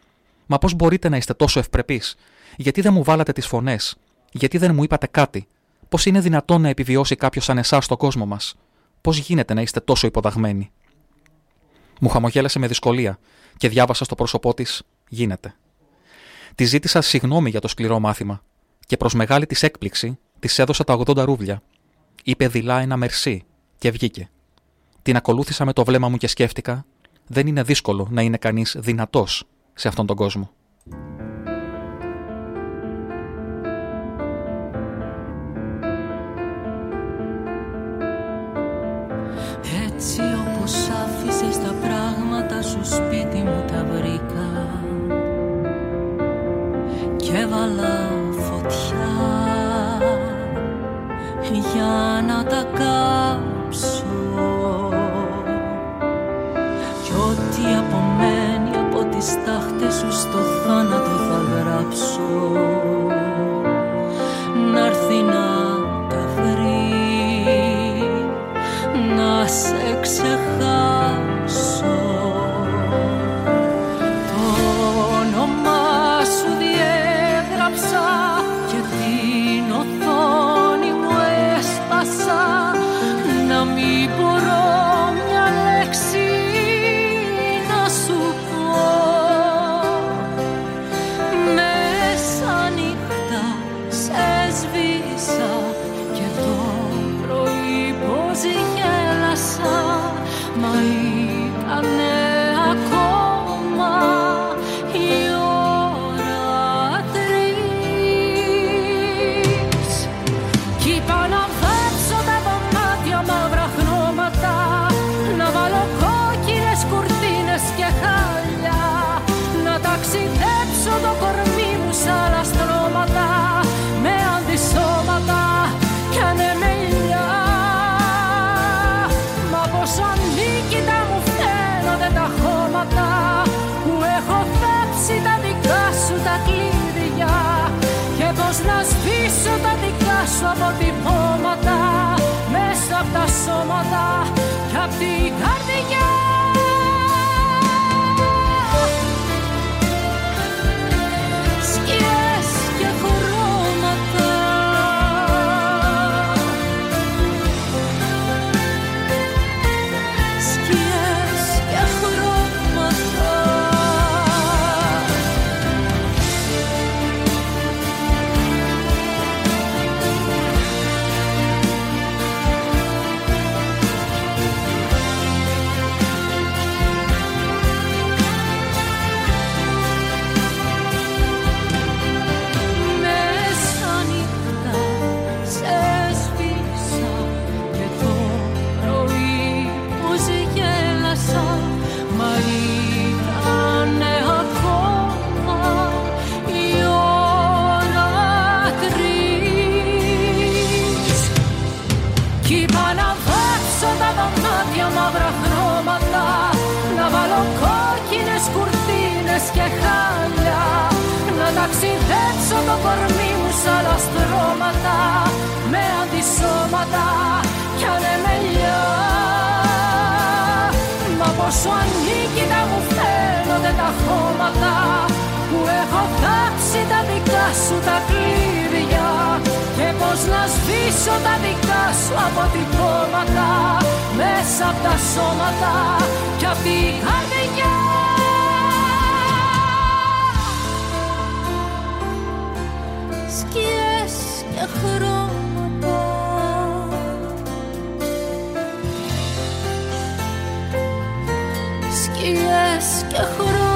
Μα πώς μπορείτε να είστε τόσο ευπρεπείς; Γιατί δεν μου βάλατε τις φωνές; Γιατί δεν μου είπατε κάτι; Πώς είναι δυνατόν να επιβιώσει κάποιος σαν εσάς στον κόσμο μας; Πώς γίνεται να είστε τόσο υποταγμένοι. Μου χαμογέλασε με δυσκολία και διάβασα στο πρόσωπό της Γίνεται. Τη ζήτησα συγγνώμη για το σκληρό μάθημα και προς μεγάλη της έκπληξη της έδωσα τα 80 ρούβλια. Είπε δειλά ένα μερσί και βγήκε. Την ακολούθησα με το βλέμμα μου και σκέφτηκα δεν είναι δύσκολο να είναι κανείς δυνατός σε αυτόν τον κόσμο. Έτσι όπως άφησες τα πράγματα σου σπίτι μου τα βρήκα και βάλα φωτιά για να τα κάψω. Κι ό,τι απομένει από τις τάχτες σου στο θάνατο θα γράψω δικά σου αποτυπώματα μέσα από τα σώματα. Και απ' την και πως να σβήσω τα δικά σου αποτυπώματα μέσα από τα σώματα κι απ' την καρδιά. Χρώματα. Σκιές και χρώματα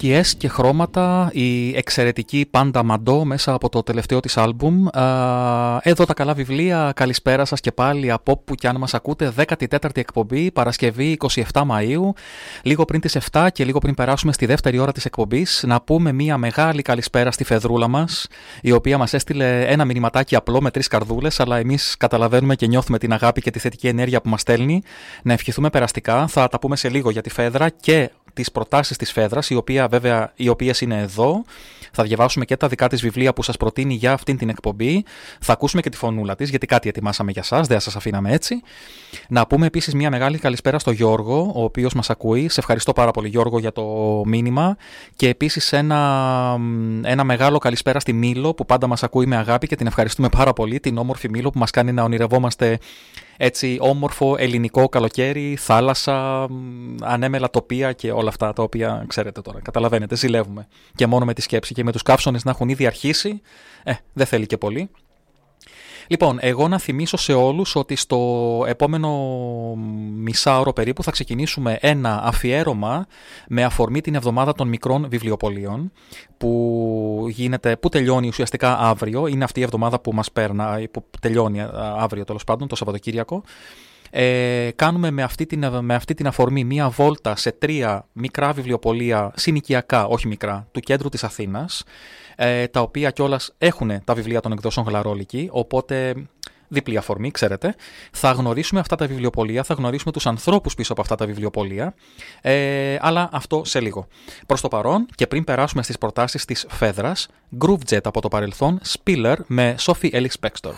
Σκιές και χρώματα, η εξαιρετική Πάντα Μαντό μέσα από το τελευταίο της άλμπουμ. Εδώ τα καλά βιβλία, καλησπέρα σας και πάλι από όπου και αν μας ακούτε, 14η εκπομπή, Παρασκευή 27 Μαΐου, λίγο πριν τις 7 και λίγο πριν περάσουμε στη δεύτερη ώρα της εκπομπής, να πούμε μια μεγάλη καλησπέρα στη Φεδρούλα μας, η οποία μας έστειλε ένα μηνυματάκι απλό με τρεις καρδούλες, αλλά εμείς καταλαβαίνουμε και νιώθουμε την αγάπη και τη θετική ενέργεια που μας στέλνει. Να ευχηθούμε περαστικά, θα τα πούμε σε λίγο για τη Φέδρα και τις προτάσεις της Φέδρας, οι, οποία, βέβαια, οι οποίες είναι εδώ. Θα διαβάσουμε και τα δικά της βιβλία που σας προτείνει για αυτήν την εκπομπή. Θα ακούσουμε και τη φωνούλα της, γιατί κάτι ετοιμάσαμε για σας, δεν σας αφήναμε έτσι. Να πούμε επίσης μια μεγάλη καλησπέρα στο Γιώργο, ο οποίος μας ακούει. Σε ευχαριστώ πάρα πολύ Γιώργο για το μήνυμα. Και επίσης ένα, ένα μεγάλο καλησπέρα στη Μήλο, που πάντα μας ακούει με αγάπη και την ευχαριστούμε πάρα πολύ. Την όμορφη Μήλο που μας κάνει να ονειρευόμαστε έτσι όμορφο ελληνικό καλοκαίρι, θάλασσα, ανέμελα τοπία και όλα αυτά τα οποία ξέρετε τώρα. Καταλαβαίνετε, ζηλεύουμε. Και μόνο με τη σκέψη και με τους καύσονες να έχουν ήδη αρχίσει, ε, δεν θέλει και πολύ. Λοιπόν, εγώ να θυμίσω σε όλους ότι στο επόμενο μισάωρο περίπου θα ξεκινήσουμε ένα αφιέρωμα με αφορμή την εβδομάδα των μικρών βιβλιοπολίων που, γίνεται, που τελειώνει ουσιαστικά αύριο. Είναι αυτή η εβδομάδα που μας παίρνα, που τελειώνει αύριο τέλος πάντων, το Σαββατοκύριακο. Ε, κάνουμε με αυτή, την, με αυτή την αφορμή μία βόλτα σε τρία μικρά βιβλιοπολία συνοικιακά, όχι μικρά, του κέντρου της Αθήνας ε, τα οποία κιόλας έχουν τα βιβλία των εκδόσεων Γλαρόλικη, οπότε διπλή αφορμή, ξέρετε. Θα γνωρίσουμε αυτά τα βιβλιοπολία, θα γνωρίσουμε τους ανθρώπους πίσω από αυτά τα βιβλιοπολία, ε, αλλά αυτό σε λίγο. Προς το παρόν και πριν περάσουμε στις προτάσεις της Φέδρας, Groove Jet από το παρελθόν, Spiller με Sophie Ellis Bextor.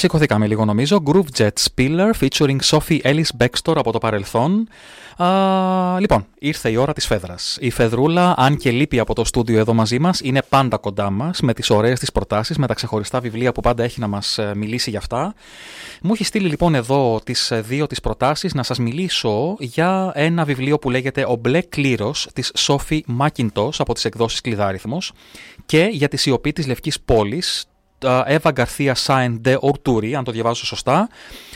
Ξεσηκωθήκαμε λίγο νομίζω. Groove Jet Spiller featuring Sophie Ellis Bextor από το παρελθόν. Α, λοιπόν, ήρθε η ώρα της φέδρας. Η Φεδρούλα, αν και λείπει από το στούντιο εδώ μαζί μας, είναι πάντα κοντά μας με τις ωραίες της προτάσεις, με τα ξεχωριστά βιβλία που πάντα έχει να μας ε, μιλήσει για αυτά. Μου έχει στείλει λοιπόν εδώ τις ε, δύο τις προτάσεις να σας μιλήσω για ένα βιβλίο που λέγεται «Ο μπλε κλήρος» της Sophie Mackintosh από τις εκδόσεις Κλειδάριθμος και για τη σιωπή της Λευκής Πόλης Εύα Γκαρθία Σάιν de Ορτούρι, αν το διαβάζω σωστά,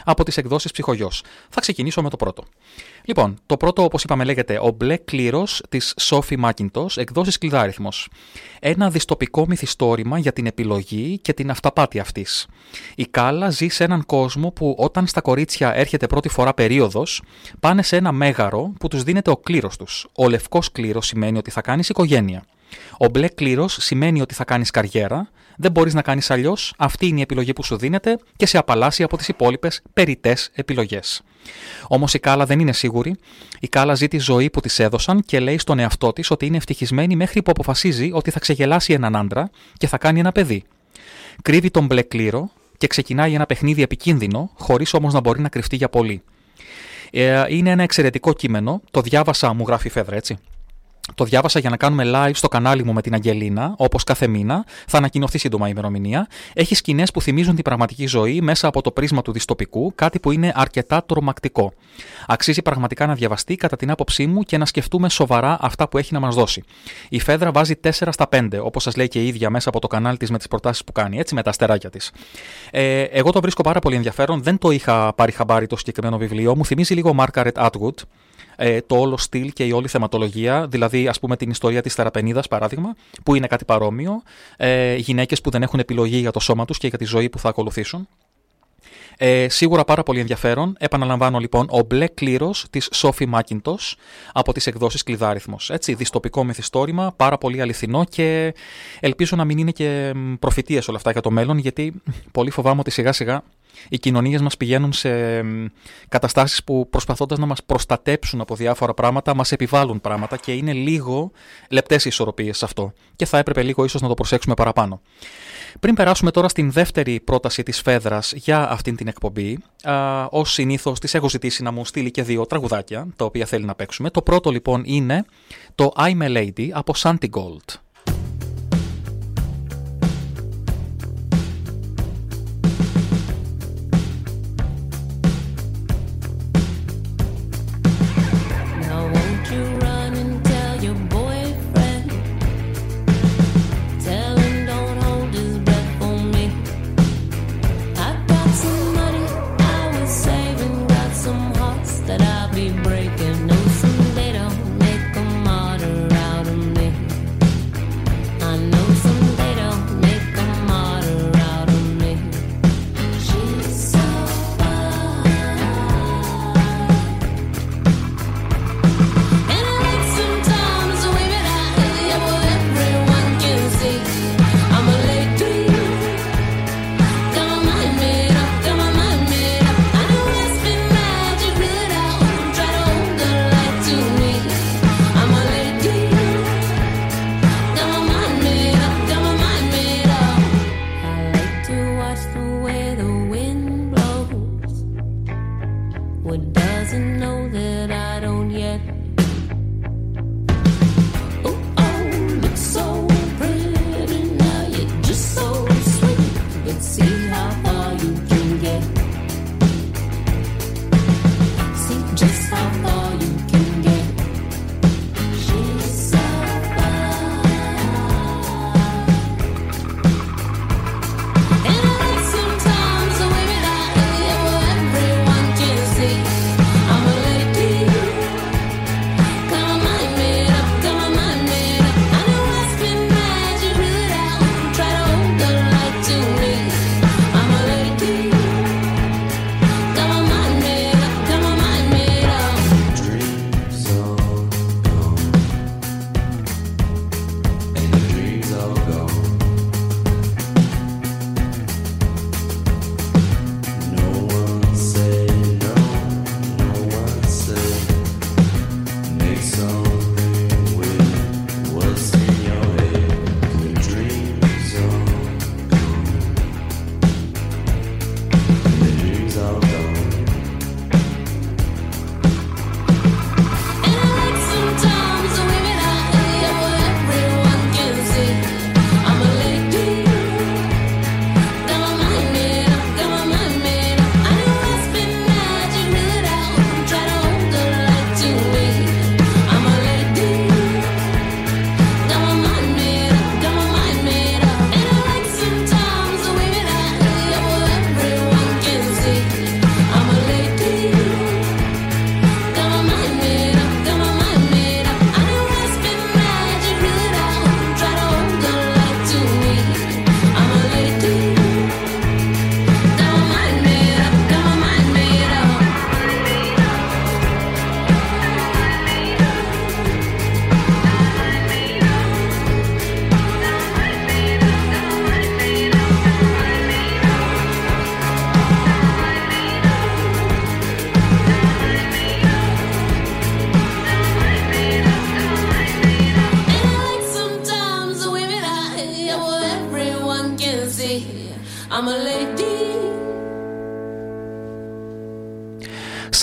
από τις εκδόσεις Ψυχογειό. Θα ξεκινήσω με το πρώτο. Λοιπόν, το πρώτο, όπως είπαμε, λέγεται Ο μπλε κλήρος της Σόφι Μάκιντος, εκδόσεις Κλειδάριθμος. Ένα διστοπικό μυθιστόρημα για την επιλογή και την αυταπάτη αυτής. Η Κάλα ζει σε έναν κόσμο που όταν στα κορίτσια έρχεται πρώτη φορά περίοδος, πάνε σε ένα μέγαρο που τους δίνεται ο κλήρος τους. Ο λευκός κλήρος σημαίνει ότι θα κάνεις οικογένεια. Ο μπλε κλήρος σημαίνει ότι θα κάνεις καριέρα, δεν μπορείς να κάνεις αλλιώς, αυτή είναι η επιλογή που σου δίνεται και σε απαλλάσσει από τις υπόλοιπες περιτέ επιλογές. Όμως η Κάλα δεν είναι σίγουρη. Η Κάλα ζει τη ζωή που της έδωσαν και λέει στον εαυτό της ότι είναι ευτυχισμένη μέχρι που αποφασίζει ότι θα ξεγελάσει έναν άντρα και θα κάνει ένα παιδί. Κρύβει τον μπλε κλήρο και ξεκινάει ένα παιχνίδι επικίνδυνο, χωρίς όμως να μπορεί να κρυφτεί για πολύ. Ε, είναι ένα εξαιρετικό κείμενο. Το διάβασα, μου γράφει η Φέδρα, έτσι. Το διάβασα για να κάνουμε live στο κανάλι μου με την Αγγελίνα, όπως κάθε μήνα. Θα ανακοινωθεί σύντομα η ημερομηνία. Έχει σκηνές που θυμίζουν την πραγματική ζωή μέσα από το πρίσμα του διστοπικού, κάτι που είναι αρκετά τρομακτικό. Αξίζει πραγματικά να διαβαστεί κατά την άποψή μου και να σκεφτούμε σοβαρά αυτά που έχει να μας δώσει. Η Φέδρα βάζει 4 στα 5, όπως σας λέει και η ίδια μέσα από το κανάλι της με τις προτάσεις που κάνει, έτσι με τα αστεράκια της. Ε, εγώ το βρίσκω πάρα πολύ ενδιαφέρον. Δεν το είχα πάρει χαμπάρι το συγκεκριμένο βιβλίο. Μου θυμίζει λίγο Margaret Atwood ε, το όλο στυλ και η όλη θεματολογία, δηλαδή ας πούμε την ιστορία της θεραπενίδας παράδειγμα, που είναι κάτι παρόμοιο, ε, γυναίκες που δεν έχουν επιλογή για το σώμα τους και για τη ζωή που θα ακολουθήσουν. Ε, σίγουρα πάρα πολύ ενδιαφέρον. Επαναλαμβάνω λοιπόν ο μπλε κλήρος της Σόφι Μάκιντος από τις εκδόσεις Κλειδάριθμο. Έτσι, διστοπικό μυθιστόρημα, πάρα πολύ αληθινό και ελπίζω να μην είναι και προφητείες όλα αυτά για το μέλλον, γιατί πολύ φοβάμαι ότι σιγά σιγά Οι κοινωνίες μας πηγαίνουν σε καταστάσεις που προσπαθώντας να μας προστατέψουν από διάφορα πράγματα, μας επιβάλλουν πράγματα και είναι λίγο λεπτές οι ισορροπίες σε αυτό. Και θα έπρεπε λίγο ίσως να το προσέξουμε παραπάνω. Πριν περάσουμε τώρα στην δεύτερη πρόταση της Φέδρας για αυτήν την εκπομπή, α, ως συνήθως της έχω ζητήσει να μου στείλει και δύο τραγουδάκια, τα οποία θέλει να παίξουμε. Το πρώτο λοιπόν είναι το I'm a Lady από Santi Gold.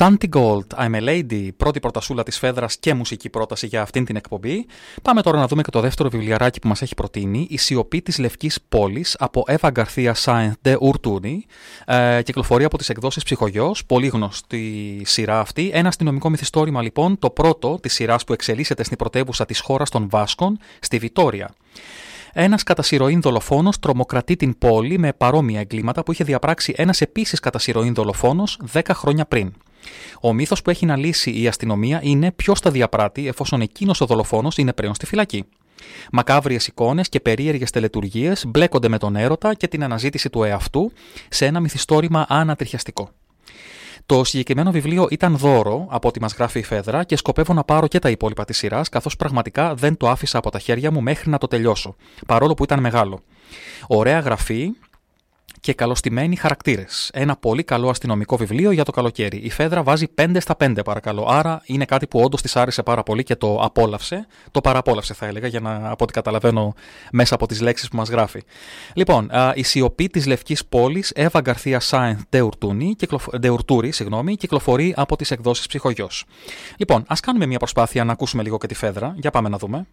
Santi Gold, I'm a Lady, πρώτη πρωτασούλα της Φέδρας και μουσική πρόταση για αυτήν την εκπομπή. Πάμε τώρα να δούμε και το δεύτερο βιβλιαράκι που μας έχει προτείνει, «Η σιωπή της Λευκής Πόλης» από Eva Garcia Sainz de Urtuni. Ε, κυκλοφορεί από τις εκδόσεις Ψυχογιός, πολύ γνωστή σειρά αυτή. Ένα αστυνομικό μυθιστόρημα λοιπόν, το πρώτο της σειράς που εξελίσσεται στην πρωτεύουσα της χώρας των Βάσκων, στη Βιτόρια. Ένας κατά συρροήν δολοφόνος τρομοκρατεί την πόλη με παρόμοια εγκλήματα που είχε διαπράξει ένας επίσης κατά συρροήν δολοφόνος 10 χρόνια πριν. Ο μύθος που έχει να λύσει η αστυνομία είναι ποιο τα διαπράττει εφόσον εκείνος ο δολοφόνος είναι πλέον στη φυλακή. Μακάβριες εικόνες και περίεργες τελετουργίες μπλέκονται με τον έρωτα και την αναζήτηση του εαυτού σε ένα μυθιστόρημα ανατριχιαστικό. Το συγκεκριμένο βιβλίο ήταν δώρο από ό,τι μας γράφει η Φέδρα και σκοπεύω να πάρω και τα υπόλοιπα της σειράς, καθώς πραγματικά δεν το άφησα από τα χέρια μου μέχρι να το τελειώσω, παρόλο που ήταν μεγάλο. Ωραία γραφή, και καλοστημένοι χαρακτήρες. Ένα πολύ καλό αστυνομικό βιβλίο για το καλοκαίρι. Η Φέδρα βάζει 5 στα 5, παρακαλώ. Άρα είναι κάτι που όντως της άρεσε πάρα πολύ και το απόλαυσε. Το παραπόλαυσε, θα έλεγα, για να, από ό,τι καταλαβαίνω μέσα από τις λέξεις που μας γράφει. Λοιπόν, η σιωπή της Λευκής Πόλης, Εύα Γκαρθία Σάινθ Ντεουρτούρη, συγγνώμη, κυκλοφορεί από τις εκδόσεις Ψυχογειό. Λοιπόν, ας κάνουμε μια προσπάθεια να ακούσουμε λίγο και τη Φέδρα. Για πάμε να δούμε.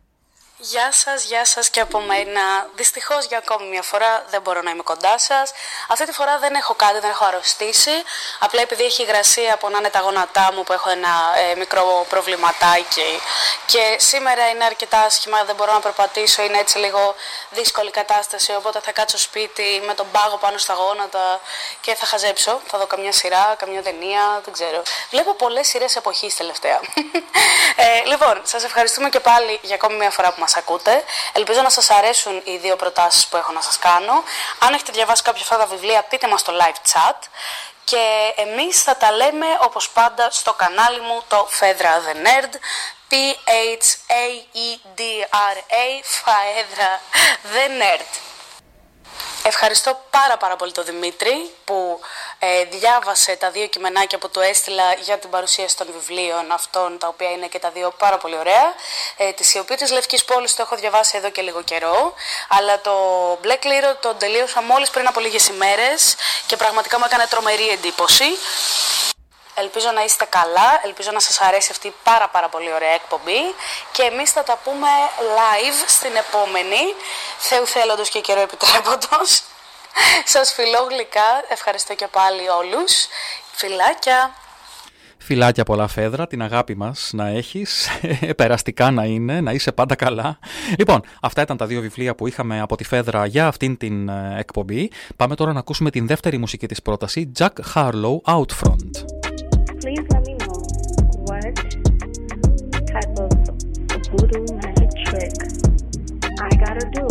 Γεια σας, γεια σας και από μένα. Δυστυχώς για ακόμη μια φορά δεν μπορώ να είμαι κοντά σας. Αυτή τη φορά δεν έχω κάτι, δεν έχω αρρωστήσει. Απλά επειδή έχει υγρασία από να είναι τα γόνατά μου που έχω ένα ε, μικρό προβληματάκι και σήμερα είναι αρκετά άσχημα, δεν μπορώ να περπατήσω, είναι έτσι λίγο δύσκολη κατάσταση. Οπότε θα κάτσω σπίτι με τον πάγο πάνω στα γόνατα και θα χαζέψω. Θα δω καμιά σειρά, καμιά ταινία, δεν ξέρω. Βλέπω πολλές σειρές εποχής τελευταία. [LAUGHS] ε, λοιπόν, σας ευχαριστούμε και πάλι για ακόμη μια φορά που μας ακούτε. Ελπίζω να σας αρέσουν οι δύο προτάσεις που έχω να σας κάνω. Αν έχετε διαβάσει κάποια αυτά τα βιβλία, πείτε μας στο live chat. Και εμείς θα τα λέμε όπως πάντα στο κανάλι μου το Φέδρα The Nerd P-H-A-E-D-R-A Φαέδρα The Nerd Ευχαριστώ πάρα πάρα πολύ τον Δημήτρη που ε, διάβασε τα δύο κειμενάκια που του έστειλα για την παρουσίαση των βιβλίων αυτών, τα οποία είναι και τα δύο πάρα πολύ ωραία. Ε, τη σιωπή της Λευκής Πόλης το έχω διαβάσει εδώ και λίγο καιρό, αλλά το Black Little το τελείωσα μόλις πριν από λίγες ημέρες και πραγματικά μου έκανε τρομερή εντύπωση. Ελπίζω να είστε καλά, ελπίζω να σας αρέσει αυτή η πάρα πάρα πολύ ωραία εκπομπή και εμείς θα τα πούμε live στην επόμενη, Θεού θέλοντος και καιρό επιτρέποντος. [LAUGHS] Σας φιλώ γλυκά, ευχαριστώ και πάλι όλους. Φιλάκια! Φιλάκια πολλά Φέδρα, την αγάπη μας να έχεις, [LAUGHS] περαστικά να είναι, να είσαι πάντα καλά. Λοιπόν, αυτά ήταν τα δύο βιβλία που είχαμε από τη Φέδρα για αυτήν την ε, εκπομπή. Πάμε τώρα να ακούσουμε την δεύτερη μουσική της πρόταση, Jack Harlow Outfront. Voodoo magic trick I gotta do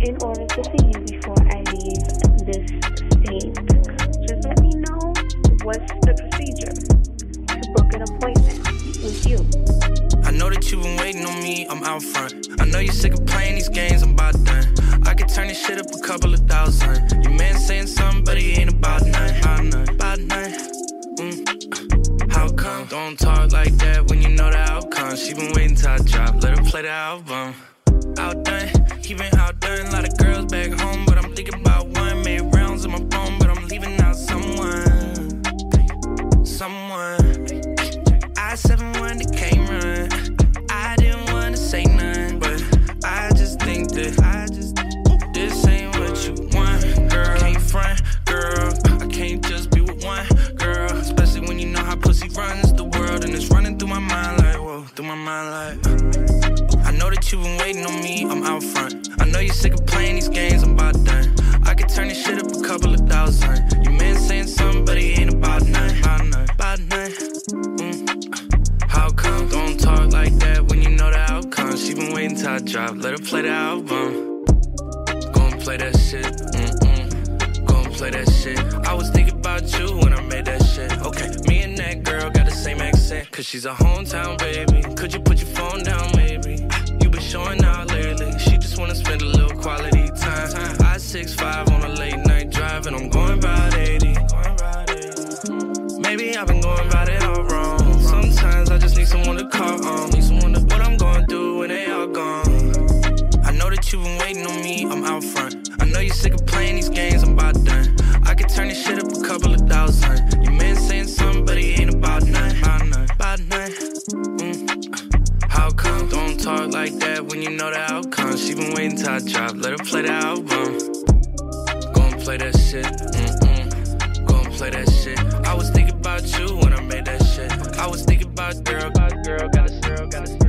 in order to see you before I leave this state. Just let me know what's the procedure to book an appointment with you. I know that you've been waiting on me, I'm out front. I know you're sick of playing these games, I'm about done. I could turn this shit up a couple of thousand. Your man saying something, but he ain't about none. About none. About none. Mm. How come? Don't talk like that when you know the outcome. She been waiting till I drop, let her play the album. Outdone, he been outdone. A lot of girls back home, but I'm thinking about one. Made rounds in my phone, but I'm leaving out someone. Someone. I 7 1 that came run. I didn't wanna say none, but I just think that I just this ain't what you want, girl. Can't front, pussy runs the world, and it's running through my mind like, whoa, through my mind like. I know that you've been waiting on me, I'm out front. I know you're sick of playing these games, I'm about done. I could turn this shit up a couple of thousand. Your man saying something, but he ain't about none. About none. About none. Mm. How come? Don't talk like that when you know the outcome. She been waiting till I drop, let her play the album. Gonna play that shit. Mm-mm. Gonna play that shit. I was thinking about you when I made that shit. Okay, me and that girl got the same accent. Cause she's a hometown baby. Could you put your phone down, maybe? You been showing out lately. She just wanna spend a little quality time. I six five on a late night drive, and I'm going about 80. Maybe I've been going about it all wrong. Sometimes I just need someone to call on. Need someone to what I'm going through when they all gone. I know that you've been waiting on me, I'm out front. I know you're sick of playing these games, I'm about done. I could turn this shit up a couple of thousand. Your man saying something, but he ain't about none. About none. About none. Mm. How come? Don't talk like that when you know the outcome. She been waiting till I drop. Let her play the album. Gonna play that shit. Mm-mm. Gonna play that shit. I was thinking about you when I made that shit. I was thinking about girl, about girl, got a girl, got a girl, got a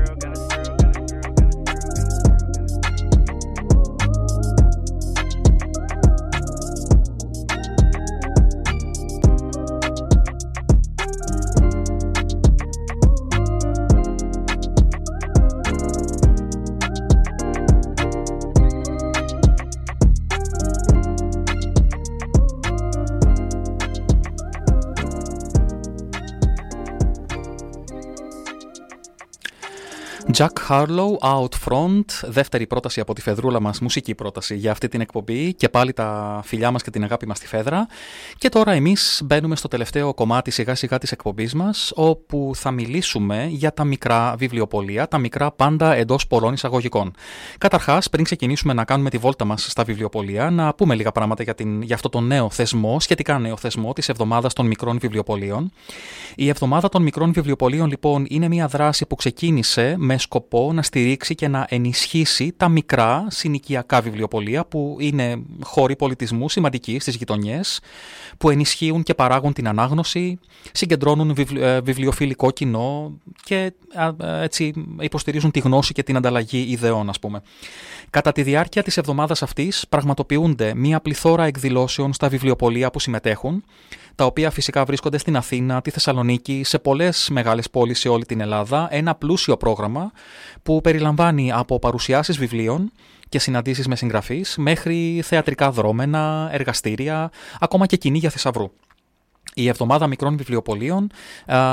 Jack Harlow, Out Front, δεύτερη πρόταση από τη Φεδρούλα μας, μουσική πρόταση για αυτή την εκπομπή και πάλι τα φιλιά μας και την αγάπη μας στη Φέδρα. Και τώρα εμείς μπαίνουμε στο τελευταίο κομμάτι σιγά σιγά της εκπομπής μας, όπου θα μιλήσουμε για τα μικρά βιβλιοπολία, τα μικρά πάντα εντός πολλών εισαγωγικών. Καταρχάς, πριν ξεκινήσουμε να κάνουμε τη βόλτα μας στα βιβλιοπολία, να πούμε λίγα πράγματα για, την, για αυτό το νέο θεσμό, σχετικά νέο θεσμό της εβδομάδας των μικρών βιβλιοπολίων. Η εβδομάδα των μικρών βιβλιοπολίων λοιπόν είναι μια δράση που ξεκίνησε με σκοπό να στηρίξει και να ενισχύσει τα μικρά συνοικιακά βιβλιοπολία που είναι χώροι πολιτισμού σημαντικοί στις γειτονιές που ενισχύουν και παράγουν την ανάγνωση, συγκεντρώνουν ε, βιβλιοφιλικό κοινό και έτσι υποστηρίζουν τη γνώση και την ανταλλαγή ιδεών ας πούμε. Κατά τη διάρκεια της εβδομάδας αυτής πραγματοποιούνται μία πληθώρα εκδηλώσεων στα βιβλιοπολία που συμμετέχουν τα οποία φυσικά βρίσκονται στην Αθήνα, τη Θεσσαλονίκη, σε πολλές μεγάλες πόλεις σε όλη την Ελλάδα. Ένα πλούσιο πρόγραμμα που περιλαμβάνει από παρουσιάσεις βιβλίων και συναντήσεις με συγγραφείς μέχρι θεατρικά δρόμενα, εργαστήρια, ακόμα και κοινή για θησαυρού. Η εβδομάδα μικρών βιβλιοπολίων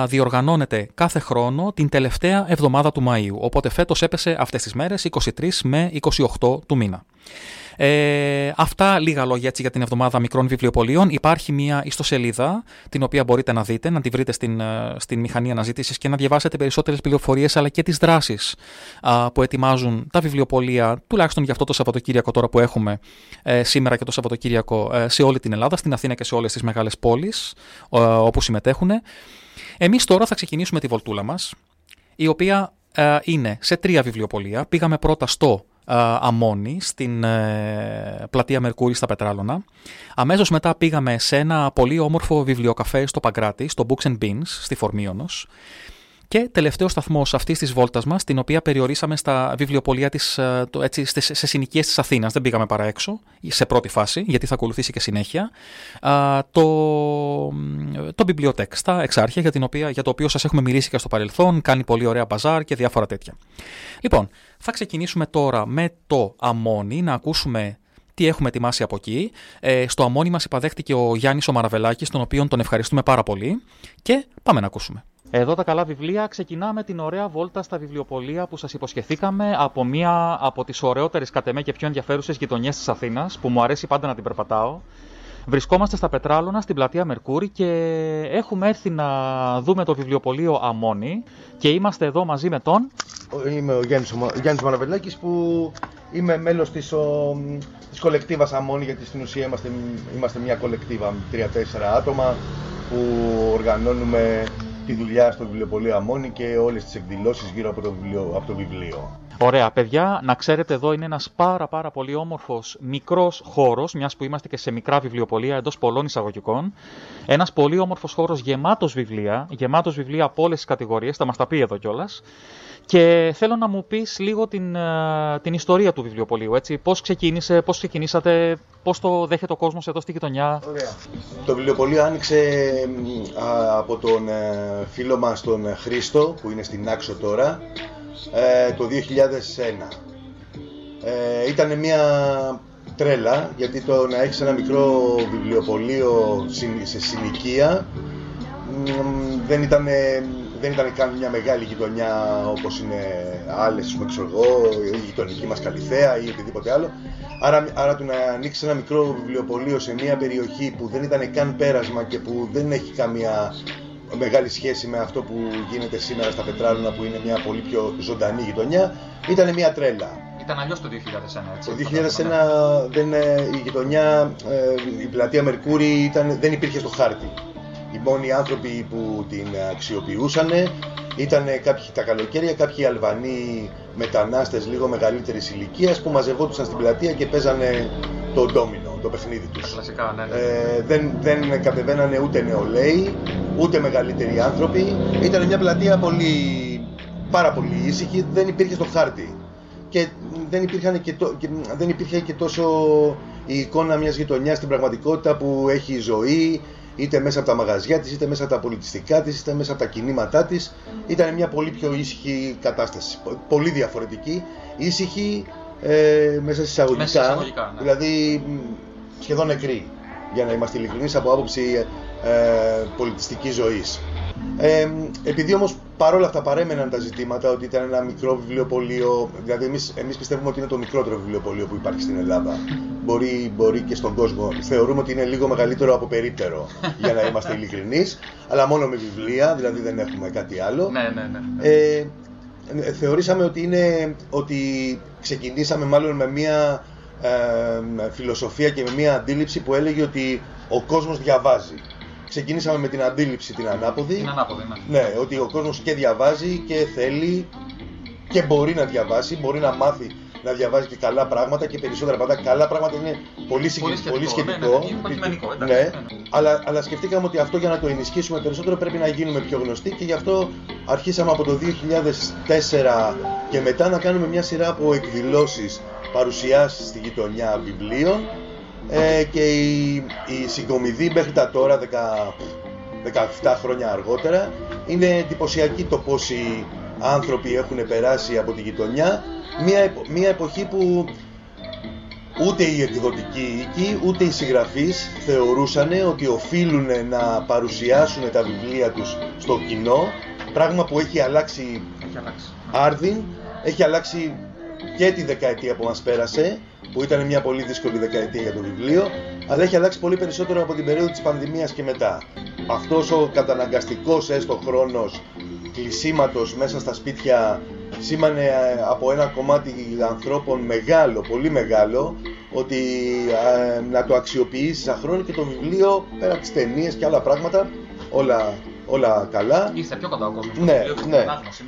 διοργανώνεται κάθε χρόνο την τελευταία εβδομάδα του Μαΐου, οπότε φέτος έπεσε αυτές τις μέρες 23 με 28 του μήνα. Ε, αυτά λίγα λόγια έτσι για την εβδομάδα μικρών βιβλιοπολίων. Υπάρχει μια ιστοσελίδα την οποία μπορείτε να δείτε, να τη βρείτε στην, ε, στην μηχανή αναζήτησης και να διαβάσετε περισσότερες πληροφορίες αλλά και τις δράσεις που ετοιμάζουν τα βιβλιοπολία, τουλάχιστον για αυτό το Σαββατοκύριακο τώρα που έχουμε ε, σήμερα και το Σαββατοκύριακο ε, σε όλη την Ελλάδα, στην Αθήνα και σε όλες τις μεγάλες πόλεις ε, όπου συμμετέχουν. Εμείς τώρα θα ξεκινήσουμε τη βολτούλα μας, η οποία ε, είναι σε τρία βιβλιοπολία. Πήγαμε πρώτα στο Αμόνη, στην ε, πλατεία Μερκούρη στα Πετράλωνα. Αμέσως μετά πήγαμε σε ένα πολύ όμορφο βιβλιοκαφέ στο Παγκράτη, στο Books and Beans, στη Φορμίωνος. Και τελευταίο σταθμός αυτής της βόλτας μας, την οποία περιορίσαμε στα βιβλιοπολία της, ε, έτσι, σε συνοικίες της Αθήνας. Δεν πήγαμε παρά έξω, σε πρώτη φάση, γιατί θα ακολουθήσει και συνέχεια. Το, το Bibliotech στα Εξάρχεια, για, την οποία, για το οποίο σας έχουμε μιλήσει και στο παρελθόν. Κάνει πολύ ωραία μπαζάρ και διάφορα τέτοια. Λοιπόν, θα ξεκινήσουμε τώρα με το Αμόνι, να ακούσουμε τι έχουμε ετοιμάσει από εκεί. Ε, στο Αμόνι μας υπαδέχτηκε ο Γιάννης ο Μαραβελάκης, τον οποίο τον ευχαριστούμε πάρα πολύ και πάμε να ακούσουμε. Εδώ τα καλά βιβλία. Ξεκινάμε την ωραία βόλτα στα βιβλιοπολία που σας υποσχεθήκαμε από μία από τις ωραιότερες κατ' εμέ και πιο ενδιαφέρουσες γειτονιές της Αθήνας που μου αρέσει πάντα να την περπατάω. Βρισκόμαστε στα Πετράλωνα, στην πλατεία Μερκούρη και έχουμε έρθει να δούμε το βιβλιοπωλείο Αμόνι και είμαστε εδώ μαζί με τον... Είμαι ο Γιάννης, Γιάννης Μαραβελάκης που είμαι μέλος της, ο, της κολεκτίβας Αμόνι γιατί στην ουσία είμαστε, είμαστε μια κολεκτίβα, τρία-τέσσερα άτομα που οργανώνουμε τη δουλειά στο βιβλιοπωλείο Αμόνι και όλες τις εκδηλώσεις γύρω από το βιβλίο. Από το βιβλίο. Ωραία, παιδιά, να ξέρετε εδώ είναι ένας πάρα πάρα πολύ όμορφος μικρός χώρος, μιας που είμαστε και σε μικρά βιβλιοπολία εντός πολλών εισαγωγικών. Ένας πολύ όμορφος χώρος γεμάτος βιβλία, γεμάτος βιβλία από όλες τις κατηγορίες, θα μας τα πει εδώ κιόλας. Και θέλω να μου πεις λίγο την, ε, την ιστορία του βιβλιοπολίου, έτσι. Πώς ξεκίνησε, πώς ξεκινήσατε, πώς το δέχεται ο κόσμος εδώ στη γειτονιά. Ωραία. Το βιβλιοπωλείο άνοιξε από τον ε, φίλο μας τον Χρήστο, που είναι στην Άξο τώρα, ε, το 2001. Ε, ήταν μια τρέλα, γιατί το να έχεις ένα μικρό βιβλιοπωλείο σε συνοικία δεν ήταν, δεν ήταν καν μια μεγάλη γειτονιά όπως είναι άλλες, πούμε, ξέρω εγώ, η γειτονική μας Καλυθέα ή οτιδήποτε άλλο. Άρα, άρα το να ανοίξεις ένα μικρό βιβλιοπωλείο σε μια περιοχή που δεν ήταν καν πέρασμα και που δεν έχει καμία μεγάλη σχέση με αυτό που γίνεται σήμερα στα Πετράλωνα που είναι μια πολύ πιο ζωντανή γειτονιά, ήταν μια τρέλα. Ήταν αλλιώς το 2001, έτσι. Το 2001 δεν, η γειτονιά, ε, η πλατεία Μερκούρη ήταν, δεν υπήρχε στο χάρτη. Οι μόνοι άνθρωποι που την αξιοποιούσαν ήταν κάποιοι τα καλοκαίρια, κάποιοι Αλβανοί μετανάστες λίγο μεγαλύτερης ηλικίας που μαζευόντουσαν στην πλατεία και παίζανε το ντόμινο, το παιχνίδι τους. Κλασικά, ναι, ναι. Ε, δεν, δεν κατεβαίνανε ούτε νεολαίοι, ούτε μεγαλύτεροι άνθρωποι. Ήταν μια πλατεία πολύ, πάρα πολύ ήσυχη, δεν υπήρχε στο χάρτη. Και δεν, υπήρχαν και, το, και δεν υπήρχε και τόσο η εικόνα μιας γειτονιάς στην πραγματικότητα που έχει ζωή, είτε μέσα από τα μαγαζιά της, είτε μέσα από τα πολιτιστικά της, είτε μέσα από τα κινήματά της. Ήταν μια πολύ πιο ήσυχη κατάσταση, πολύ διαφορετική, ήσυχη ε, μέσα εισαγωγικά, ναι. δηλαδή σχεδόν νεκρή. Για να είμαστε ειλικρινείς από άποψη ε, πολιτιστικής ζωής. Ε, επειδή όμως παρόλα αυτά παρέμεναν τα ζητήματα ότι ήταν ένα μικρό βιβλιοπωλείο, δηλαδή εμείς, εμείς πιστεύουμε ότι είναι το μικρότερο βιβλιοπωλείο που υπάρχει στην Ελλάδα. Μπορεί, μπορεί και στον κόσμο. Θεωρούμε ότι είναι λίγο μεγαλύτερο από περίπτερο, για να είμαστε ειλικρινείς, αλλά μόνο με βιβλία, δηλαδή δεν έχουμε κάτι άλλο. Ναι, ναι, ναι. Ε, ε, θεωρήσαμε ότι, είναι, ότι ξεκινήσαμε μάλλον με μια ε, φιλοσοφία και με μια αντίληψη που έλεγε ότι ο κόσμος διαβάζει. Ξεκινήσαμε με την αντίληψη την ανάποδη. Είναι ανάποδη, ναι. Ναι, ότι ο κόσμος και διαβάζει και θέλει και μπορεί να διαβάσει, μπορεί να μάθει να διαβάζει και καλά πράγματα και περισσότερα πράγματα. Καλά πράγματα είναι πολύ, συγκεκ- Πολύ σχετικό, πολύ σχετικό. ναι, ναι, είναι υποκειμενικό, εντάξει, Ναι, ναι, ναι. αλλά, αλλά σκεφτήκαμε ότι αυτό για να το ενισχύσουμε περισσότερο πρέπει να γίνουμε πιο γνωστοί και γι' αυτό αρχίσαμε από το 2004 και μετά να κάνουμε μια σειρά από εκδηλώσεις, παρουσιάσεις στη γειτονιά βιβλίων ε, και η, η συγκομιδή μέχρι τα τώρα, 10, 17 χρόνια αργότερα, είναι εντυπωσιακή το πόσοι άνθρωποι έχουν περάσει από τη γειτονιά. Μια, επο- μια εποχή που ούτε οι εκδοτικοί οίκοι, ούτε οι συγγραφείς θεωρούσαν ότι οφείλουν να παρουσιάσουν τα βιβλία τους στο κοινό, πράγμα που έχει αλλάξει Έχει αλλάξει. άρδιν, έχει αλλάξει και τη δεκαετία που μας πέρασε, που ήταν μια πολύ δύσκολη δεκαετία για το βιβλίο, αλλά έχει αλλάξει πολύ περισσότερο από την περίοδο της πανδημίας και μετά. Αυτός ο καταναγκαστικός έστω χρόνος κλεισίματος μέσα στα σπίτια σήμανε ε, από ένα κομμάτι ανθρώπων μεγάλο, πολύ μεγάλο, ότι ε, να το αξιοποιήσεις σαν χρόνο και το βιβλίο πέρα από τις ταινίες και άλλα πράγματα, όλα, όλα καλά. Ήρθε πιο κοντά ο κόσμος. Ναι, ναι,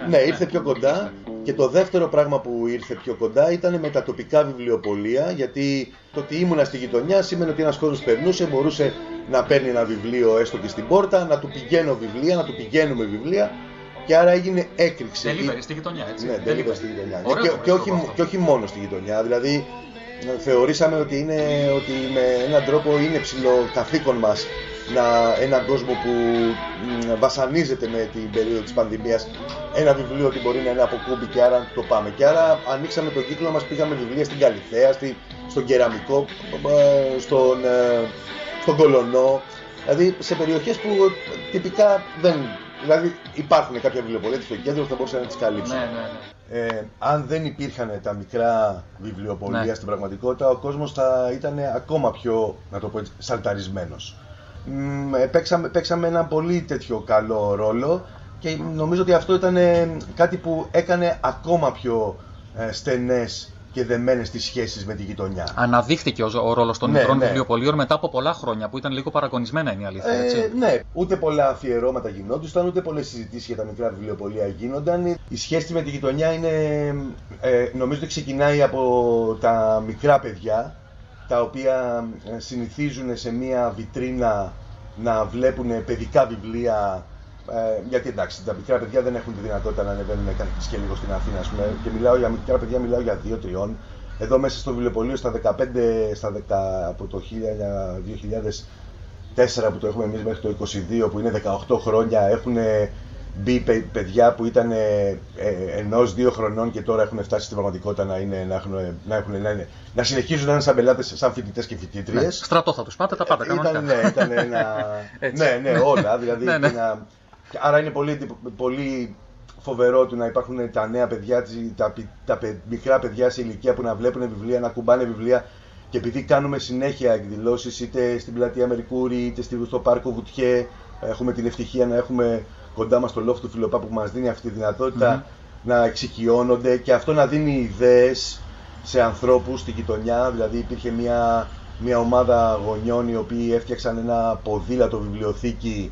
ναι, ήρθε πιο κοντά. Και το δεύτερο πράγμα που ήρθε πιο κοντά ήταν με τα τοπικά βιβλιοπωλεία, γιατί το ότι ήμουνα στη γειτονιά σήμαινε ότι ένας κόσμος περνούσε, μπορούσε να παίρνει ένα βιβλίο έστω και στην πόρτα, να του πηγαίνω βιβλία, να του πηγαίνουμε βιβλία και άρα έγινε έκρηξη. Delivery στη γειτονιά, έτσι. Ναι, delivery στη γειτονιά. Ωραίο και, το και, όχι, αυτό. και όχι μόνο στη γειτονιά, δηλαδή ε, θεωρήσαμε ότι, είναι, ότι με έναν τρόπο είναι ψηλό καθήκον μας να, έναν κόσμο που μ, βασανίζεται με την περίοδο της πανδημίας ένα βιβλίο ότι μπορεί να είναι από κούμπι και άρα το πάμε. Και άρα ανοίξαμε τον κύκλο μας, πήγαμε βιβλία στην Καλυθέα, στη, στον Κεραμικό, ε, στον, ε, στον Κολονό. Δηλαδή σε περιοχές που τυπικά δεν... Δηλαδή υπάρχουν κάποια βιβλιοπολία στο κέντρο που θα μπορούσαν να τις καλύψουν. Ναι, ναι, ναι. Ε, αν δεν υπήρχαν τα μικρά βιβλιοπωλεία Ναι. στην πραγματικότητα, ο κόσμος θα ήταν ακόμα πιο, να το πω έτσι, σαλταρισμένος. Μ, ε, παίξαμε, παίξαμε ένα πολύ τέτοιο καλό ρόλο και νομίζω ότι αυτό ήταν ε, κάτι που έκανε ακόμα πιο ε, στενές και δεμένες τις σχέσεις με τη γειτονιά. Αναδείχθηκε ο, ο ρόλος των Ναι, μικρών ναι. βιβλιοπολίων μετά από πολλά χρόνια που ήταν λίγο παραγωνισμένα είναι η αλήθεια. Ε, Έτσι. ναι, ούτε πολλά αφιερώματα γινόντουσαν, ούτε πολλές συζητήσεις για τα μικρά βιβλιοπωλεία γίνονταν. Η σχέση με τη γειτονιά είναι, ε, νομίζω ότι ξεκινάει από τα μικρά παιδιά, τα οποία ε, συνηθίζουν σε μία βιτρίνα να βλέπουν παιδικά βιβλία. Ε, γιατί εντάξει, τα μικρά παιδιά δεν έχουν τη δυνατότητα να ανεβαίνουν καθηγητές και λίγο στην Αθήνα, ας πούμε. Και μιλάω για μικρά παιδιά, μιλάω για 2-3. Εδώ μέσα στο βιβλιοπωλείο στα 15, στα 10, από το 2000 4 που το έχουμε εμείς μέχρι το 22 που είναι 18 χρόνια έχουν μπει παι- παιδιά που ήταν ε, ε, ενός δύο χρονών και τώρα έχουν φτάσει στην πραγματικότητα να, είναι, να, έχουν, να, έχουν, να, είναι, να συνεχίζουν να είναι σαν πελάτες, σαν φοιτητές και Ναι. φοιτήτριες. Στρατό θα τους πάτε, τα πάτε κανονικά. Ήταν, ναι, ήταν ένα... [LAUGHS] Έτσι. ναι, ναι, όλα. Δηλαδή, [LAUGHS] Ναι, ναι. ένα- Άρα είναι πολύ, εντυπω- πολύ φοβερό του να υπάρχουν τα νέα παιδιά, τσι- τα, πι- τα παι- μικρά παιδιά σε ηλικία που να βλέπουν βιβλία, να κουμπάνε βιβλία και επειδή κάνουμε συνέχεια εκδηλώσεις είτε στην πλατεία Μερικούρη είτε στη- στο πάρκο Βουτιέ έχουμε την ευτυχία να έχουμε κοντά μας το λόφο του Φιλοπάπου που μας δίνει αυτή τη δυνατότητα να εξοικειώνονται και αυτό να δίνει ιδέες σε ανθρώπους στη γειτονιά. Δηλαδή υπήρχε μια, μια ομάδα γονιών οι οποίοι έφτιαξαν ένα ποδήλατο βιβλιοθήκη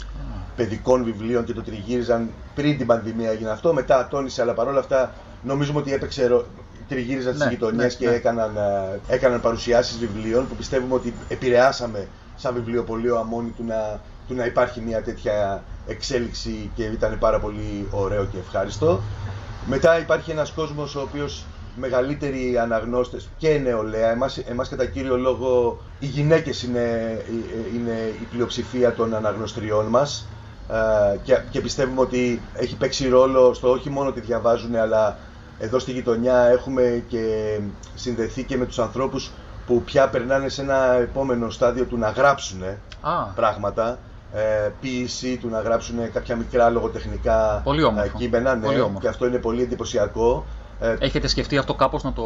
παιδικών βιβλίων και το τριγύριζαν πριν την πανδημία έγινε αυτό. Μετά ατόνισε, αλλά παρόλα αυτά νομίζουμε ότι έπαιξε ρο- τριγύριζαν τις Ναι, γειτονιές ναι, και ναι. έκαναν, ε, έκαναν παρουσιάσεις βιβλίων που πιστεύουμε ότι επηρεάσαμε σαν βιβλιοπωλείο αμόνι του να, του να υπάρχει μια τέτοια εξέλιξη και ήταν πάρα πολύ ωραίο και ευχάριστο. Μετά υπάρχει ένας κόσμος ο οποίος μεγαλύτεροι αναγνώστες και νεολαία, εμάς, εμάς κατά κύριο λόγο οι γυναίκες είναι, είναι η πλειοψηφία των αναγνωστριών μας. Ε, και, και πιστεύουμε ότι έχει παίξει ρόλο στο όχι μόνο ότι διαβάζουν αλλά εδώ στη γειτονιά έχουμε και συνδεθεί και με τους ανθρώπους που πια περνάνε σε ένα επόμενο στάδιο του να γράψουν Α, πράγματα ε, ποίηση, του να γράψουν κάποια μικρά λογοτεχνικά Πολύ όμορφο. ε, κείμενα. Ναι, Πολύ όμορφο. και αυτό είναι πολύ εντυπωσιακό. Ε, Έχετε σκεφτεί αυτό κάπως να το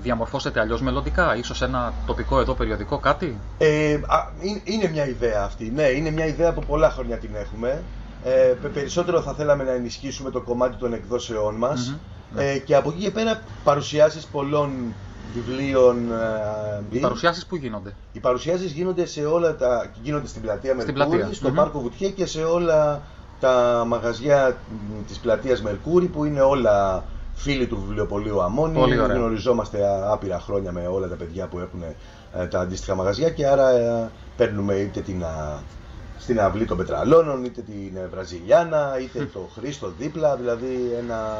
διαμορφώσετε αλλιώς μελλοντικά, ίσως ένα τοπικό εδώ περιοδικό κάτι; Ε, α, είναι- είναι μια ιδέα αυτή. Ναι, είναι μια ιδέα που πολλά χρόνια την έχουμε. Ε, πε- περισσότερο θα θέλαμε να ενισχύσουμε το κομμάτι των εκδόσεών μας. Μμμ, Ε, και από εκεί και πέρα παρουσιάσεις πολλών βιβλίων. ε, Οι παρουσιάσεις που γίνονται. οι παρουσιάσεις γίνονται σε όλα τα. γίνονται στην πλατεία Στην Μερκούρη, πλατεία, στο μμμ. πάρκο Βουτιέ και σε όλα τα μαγαζιά μ, της πλατείας Μερκούρη που είναι όλα φίλοι του βιβλιοπωλείου Αμόνι. Πολύ ωραία. Γνωριζόμαστε α- άπειρα χρόνια με όλα τα παιδιά που έχουν ε, τα αντίστοιχα μαγαζιά και άρα ε, παίρνουμε είτε την, α, στην αυλή των Πετραλώνων, είτε την ε, Βραζιλιάνα, είτε το Χρήστο δίπλα, δηλαδή ένα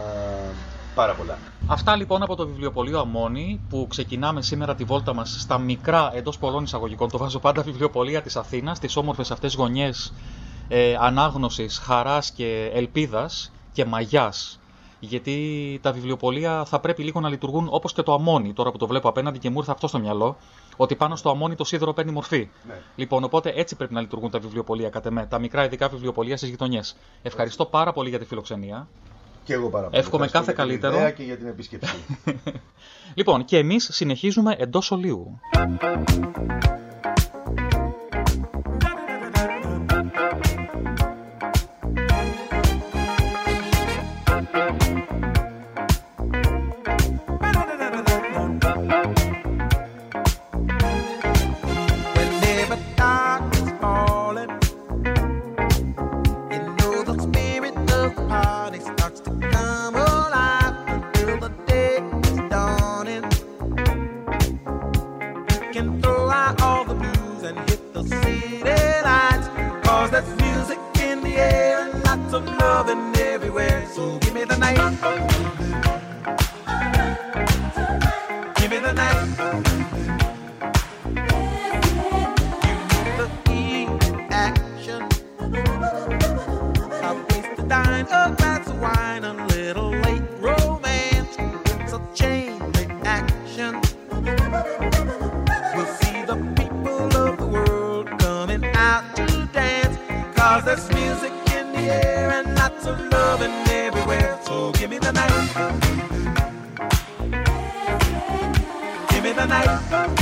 πάρα πολλά. Αυτά λοιπόν από το βιβλιοπωλείο Αμόνι που ξεκινάμε σήμερα τη βόλτα μας στα μικρά εντός πολλών εισαγωγικών. Το βάζω πάντα βιβλιοπωλεία της Αθήνας, τις όμορφες αυτές γωνιές ε, ανάγνωσης, χαράς και ελπίδας και μαγιάς. Γιατί τα βιβλιοπωλεία θα πρέπει λίγο να λειτουργούν όπως και το αμόνι. Τώρα που το βλέπω απέναντι και μου ήρθε αυτό στο μυαλό, ότι πάνω στο αμόνι το σίδερο παίρνει μορφή. Ναι. Λοιπόν, οπότε έτσι πρέπει να λειτουργούν τα βιβλιοπωλεία κατά με, τα μικρά ειδικά βιβλιοπωλεία στις γειτονιές. Ευχαριστώ πάρα πολύ για τη φιλοξενία. Και εγώ πάρα πολύ. Εύχομαι Ευχαριστώ κάθε για την καλύτερο. ιδέα και για την επίσκεψη. [LAUGHS] Λοιπόν, και εμείς συνεχίζουμε εντός ολίου. The night. bye.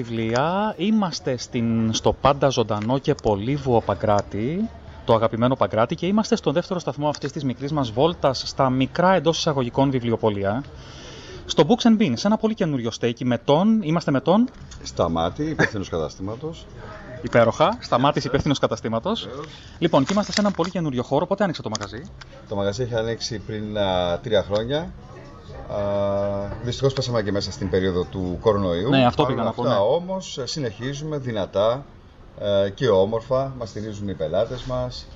Βιβλία. Είμαστε στην, στο πάντα ζωντανό και πολύβουο Παγκράτη, το αγαπημένο Παγκράτη, και είμαστε στον δεύτερο σταθμό αυτής της μικρής μας βόλτας στα μικρά εντός εισαγωγικών βιβλιοπολία. Στο Books and Beans, ένα πολύ καινούριο στέκι με τον, είμαστε με τον, Σταμάτη, υπεύθυνος καταστήματος. υπέροχα, σταμάτησε υπεύθυνος καταστήματος. Λοιπόν, και είμαστε σε ένα πολύ καινούριο χώρο. Πότε άνοιξε το μαγαζί; Το μαγαζί είχε ανοίξει πριν α, τρία χρόνια. Δυστυχώς πέσαμε και μέσα στην περίοδο του κορονοϊού. Ναι, αυτό Παρ' πήγα όλα να πω, Αυτά ναι. όμω συνεχίζουμε δυνατά ε, και όμορφα. Μας στηρίζουν οι πελάτες μας.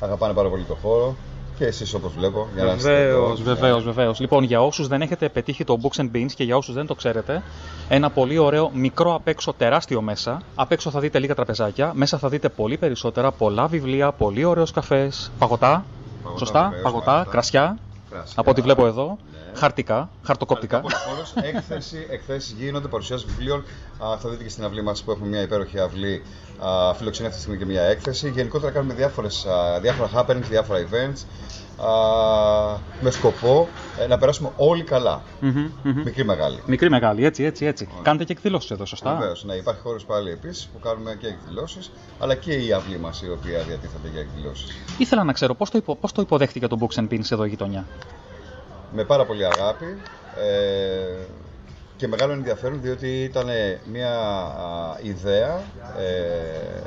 Αγαπάνε πάρα πολύ το χώρο. Και εσείς όπως βλέπω. Για να είστε εδώ. Βεβαίως, βεβαίως, βεβαίως. Λοιπόν, για όσους δεν έχετε πετύχει το Books and Beans και για όσους δεν το ξέρετε, ένα πολύ ωραίο μικρό απ' έξω τεράστιο μέσα. Απ' έξω θα δείτε λίγα τραπεζάκια. Μέσα θα δείτε πολύ περισσότερα, πολλά βιβλία, πολύ ωραίος καφές, παγωτά. Παγωτά, σωστά, βεβαίως, παγωτά, παγωτά. κρασιά. Κράσια. Από ό,τι βλέπω εδώ. Ναι. Χαρτικά, χαρτοκοπτικά. Πολύ χώρος, έκθεση, εκθέσεις γίνονται, παρουσιάσεις βιβλίων. Α, θα δείτε και στην αυλή μας που έχουμε μια υπέροχη αυλή. Α, φιλοξενεί αυτή τη στιγμή και μια έκθεση. Γενικότερα κάνουμε διάφορες, α, διάφορα happenings, διάφορα events. Α, με σκοπό ε, να περάσουμε όλοι καλά. Μμμ, μμμ. Μικρή μεγάλη. Μικρή, μεγάλη, έτσι, έτσι, έτσι. Κάνετε και εκδηλώσεις εδώ, σωστά; Βεβαίως, ναι, υπάρχει χώρος πάλι επίσης που κάνουμε και εκδηλώσεις, αλλά και η αυλή μας η οποία διατίθεται για εκδηλώσεις. Ήθελα να ξέρω πώς το, υπο, πώς το υποδέχτηκε το Books and Beans εδώ η γειτονιά; Με πάρα πολύ αγάπη ε, και μεγάλο ενδιαφέρον διότι ήταν μια α, ιδέα ε,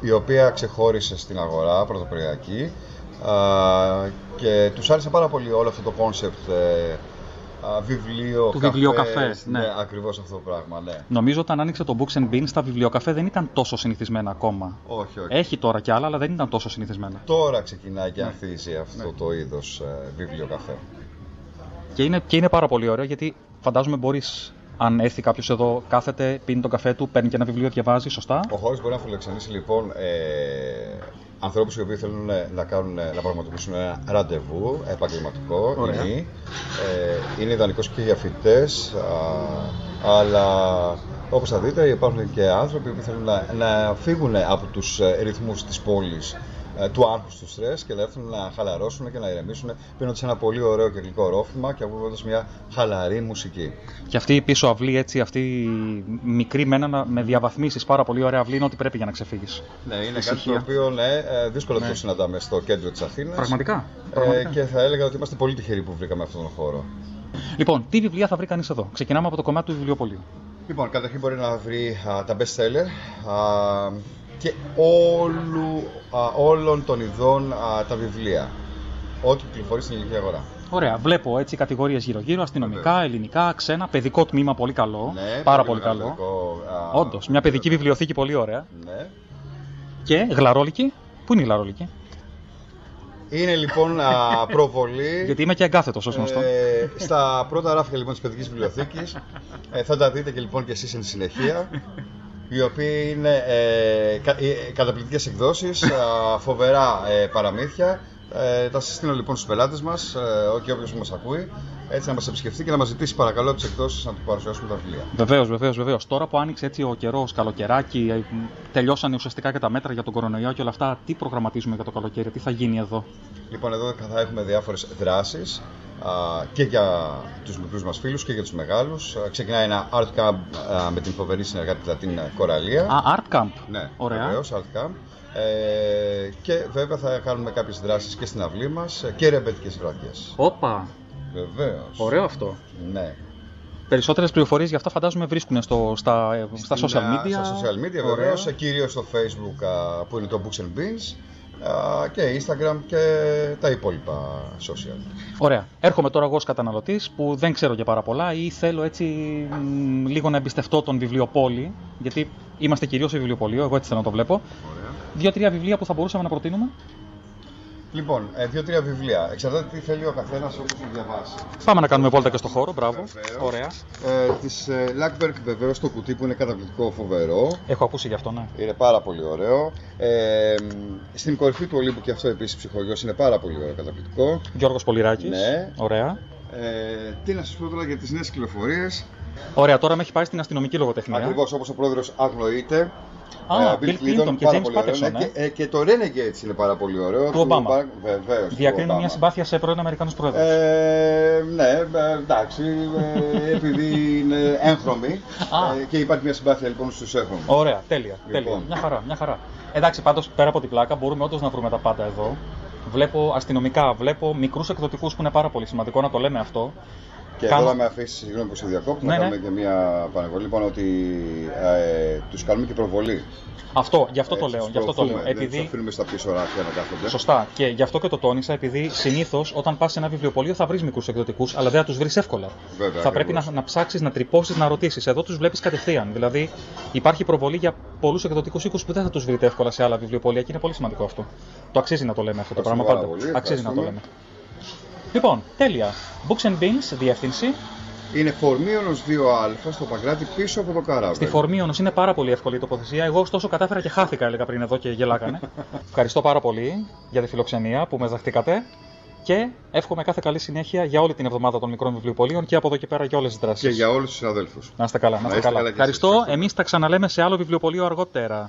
η οποία ξεχώρισε στην αγορά πρωτοποριακή α, και τους άρεσε πάρα πολύ όλο αυτό το concept ε, α, βιβλίο, Του βιβλιοκαφές, καφές, ναι. ναι. ακριβώς αυτό το πράγμα, ναι. Νομίζω όταν άνοιξε το Books and Beans, τα βιβλιοκαφέ δεν ήταν τόσο συνηθισμένα ακόμα. Όχι, όχι. Έχει τώρα κι άλλα, αλλά δεν ήταν τόσο συνηθισμένα. Τώρα ξεκινάει και ανθίζει αυτό το είδος ε, βιβλιοκαφέ. Και είναι, και είναι πάρα πολύ ωραίο γιατί φαντάζομαι μπορείς, αν έρθει κάποιος εδώ, κάθεται, πίνει τον καφέ του, παίρνει και ένα βιβλίο, διαβάζει, σωστά. Ο χώρος μπορεί να φιλοξενήσει λοιπόν ε, ανθρώπους οι οποίοι θέλουν ε, να, κάνουν, να πραγματοποιήσουν ένα ραντεβού επαγγελματικό Ωραία. ή, ε, είναι ιδανικός και για φοιτητές αλλά όπως θα δείτε υπάρχουν και άνθρωποι που θέλουν να, να φύγουν από τους ε, ρυθμούς της πόλης ε, του άγχους του στρες και να έρθουν να χαλαρώσουν και να ηρεμήσουν πίνοντας ένα πολύ ωραίο και γλυκό ρόφημα και ακούγοντας μια χαλαρή μουσική. Και αυτή η πίσω αυλή, έτσι, αυτή η μικρή με, ένα, με διαβαθμίσεις πάρα πολύ ωραία αυλή είναι ό,τι πρέπει για να ξεφύγεις. Ναι, είναι κάτι Ησυχία. το οποίο ναι, ε, δύσκολα Ναι. το συναντάμε στο κέντρο της Αθήνας. Πραγματικά. Ε, πραγματικά. και θα έλεγα ότι είμαστε πολύ τυχεροί που βρήκαμε αυτόν τον χώρο. Λοιπόν, τι βιβλία θα βρει κανείς εδώ; Ξεκινάμε από το κομμάτι του βιβλιοπολίου. Λοιπόν, καταρχήν μπορεί να βρει α, τα best seller α, και όλου, α, όλων των ειδών α, τα βιβλία. Ό,τι κυκλοφορεί στην ελληνική αγορά. Ωραία, βλέπω έτσι κατηγορίες γύρω-γύρω, αστυνομικά, ελληνικά, ξένα, παιδικό τμήμα πολύ καλό. Ναι, πάρα πολύ καλό. μεγαλύτερο, α, Όντως, μια παιδική βιβλιοθήκη πολύ ωραία. Ναι. Και γλαρόλικη. Πού είναι η γλαρόλικη, Είναι λοιπόν α, προβολή. [LAUGHS] Γιατί είμαι και εγκάθετος ως γνωστό. Ε, στα πρώτα ράφια λοιπόν της παιδικής βιβλιοθήκης ε, θα τα δείτε και λοιπόν και εσείς εν συνεχεία οι οποίοι είναι ε, κα, ε, καταπληκτικές εκδόσεις, [LAUGHS] α, φοβερά ε, παραμύθια. Ε, τα συστήνω λοιπόν στους πελάτες μας ε, και όποιος μας ακούει έτσι να μας επισκεφτεί και να μας ζητήσει παρακαλώ τις εκδόσεις να του παρουσιάσουμε τα βιβλία. Βεβαίως, βεβαίως, βεβαίως. Τώρα που άνοιξε έτσι ο καιρός, καλοκαιράκι, ε, τελειώσανε ουσιαστικά και τα μέτρα για τον κορονοϊό και όλα αυτά, τι προγραμματίζουμε για το καλοκαίρι, τι θα γίνει εδώ; Λοιπόν, εδώ θα έχουμε διάφορες δράσεις α, και για τους μικρούς μας φίλους και για τους μεγάλους. Α, Ξεκινάει ένα art camp α, με την φοβερή συνεργάτη την Κοραλία. Α, Art Camp. Ναι, Ωραία. βεβαίως, art camp. Ε, και βέβαια θα κάνουμε κάποιες δράσεις και στην αυλή μας ε, και ρεμπέτικες βραδιές. Όπα. Βεβαίως. Ωραίο αυτό. Ναι. Περισσότερες πληροφορίες γι' αυτό φαντάζομαι βρίσκουν στο, στα, ε, στα Στην, social α, media. Στα social media Ωραία. βεβαίως, ε, κυρίως στο facebook α, που είναι το Books and Beans α, και Instagram και τα υπόλοιπα social. Ωραία. Έρχομαι τώρα εγώ ως καταναλωτής που δεν ξέρω και πάρα πολλά ή θέλω έτσι μ, λίγο να εμπιστευτώ τον βιβλιοπόλη, γιατί είμαστε κυρίως σε βιβλιοπωλείο, εγώ έτσι θέλω να το βλέπω. Ωραία. Δύο-τρία βιβλία που θα μπορούσαμε να προτείνουμε. Λοιπόν, ε, δύο-τρία βιβλία. Εξαρτάται τι θέλει ο καθένας όπως να διαβάσει. Πάμε να κάνουμε βόλτα και στο χώρο, μπράβο. Βεβαίως. Ωραία. Ε, της ε, Lackberg βεβαίως το κουτί που είναι καταπληκτικό φοβερό. Έχω ακούσει γι' αυτό, ναι. Είναι πάρα πολύ ωραίο. Ε, στην κορυφή του Ολύμπου και αυτό επίσης ψυχογειός είναι πάρα πολύ ωραίο καταπληκτικό. Γιώργος Πολυράκης. Ναι. Ωραία. Ε, τι να σας πω τώρα για τις νέες κυκλοφορίες. Ωραία, τώρα με έχει πάει στην αστυνομική λογοτεχνία. Ακριβώς όπως ο πρόεδρος αγνοείται. Α, Ε, Bill Clinton και πάρα James πολύ ωραίο. Patterson, Ναι, ε. και, ε, και το Renegades είναι πάρα πολύ ωραίο. Του Ομπάμα. Βεβαίως. Διακρίνω μια συμπάθεια σε πρώην Αμερικανούς πρόεδρου. Ε, ναι, ε, εντάξει, ε, επειδή είναι έγχρωμοι Α. ε, και υπάρχει μια συμπάθεια λοιπόν στους έγχρωμους. Ωραία, τέλεια. Λοιπόν. τέλεια. Μια χαρά, μια χαρά. Εντάξει, πάντως πέρα από την πλάκα μπορούμε όντως να βρούμε τα πάντα εδώ. Βλέπω αστυνομικά, βλέπω μικρούς εκδοτικούς που είναι πάρα πολύ σημαντικό να το λέμε αυτό. Και Κάνω- εδώ να με αφήσεις, συγγνώμη που σε διακόπτω, Ναι, να ναι. κάνουμε και μια πανεβολή. Λοιπόν, ότι ε, τους κάνουμε και προβολή. Αυτό, γι' αυτό το Έτσι, λέω. τους Γι' αυτό το λέω. προωθούμε, Δεν τους Επειδή αφήνουμε στα πίσω ράφια να κάθονται. Σωστά. Και γι' αυτό και το τόνισα, επειδή συνήθως όταν πας σε ένα βιβλιοπωλείο θα βρεις μικρούς εκδοτικούς, αλλά δεν θα τους βρεις εύκολα. Βέβαια, θα πρέπει να, ακριβώς. να ψάξεις, να τρυπώσεις, να ρωτήσεις. Εδώ τους βλέπεις κατευθείαν. Δηλαδή υπάρχει προβολή για πολλούς εκδοτικούς οίκους που δεν θα τους βρείτε εύκολα σε άλλα βιβλιοπωλεία και είναι πολύ σημαντικό αυτό. Το αξίζει να το λέμε αυτό το πράγμα Ευχαριστούμε πάντα. πάρα πολύ, αξίζει να το λέμε. Ευχαριστούμε. Λοιπόν, τέλεια. Books and Beans, διεύθυνση. Είναι φορμίωνος 2α στο Παγκράτη πίσω από το καράβι. Στη Φορμίωνος είναι πάρα πολύ εύκολη η τοποθεσία. Εγώ ωστόσο κατάφερα και χάθηκα, έλεγα πριν εδώ και γελάκανε. [LAUGHS] Ευχαριστώ πάρα πολύ για τη φιλοξενία που με δεχτήκατε. Και εύχομαι κάθε καλή συνέχεια για όλη την εβδομάδα των μικρών βιβλιοπολίων και από εδώ και πέρα για όλες τις δράσεις. Και για όλους τους αδέλφους. Να είστε καλά, να είστε είστε καλά. καλά κι εσείς. Ευχαριστώ. Ευχαριστώ. Εμείς τα ξαναλέμε σε άλλο βιβλιοπωλείο αργότερα.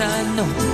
I know.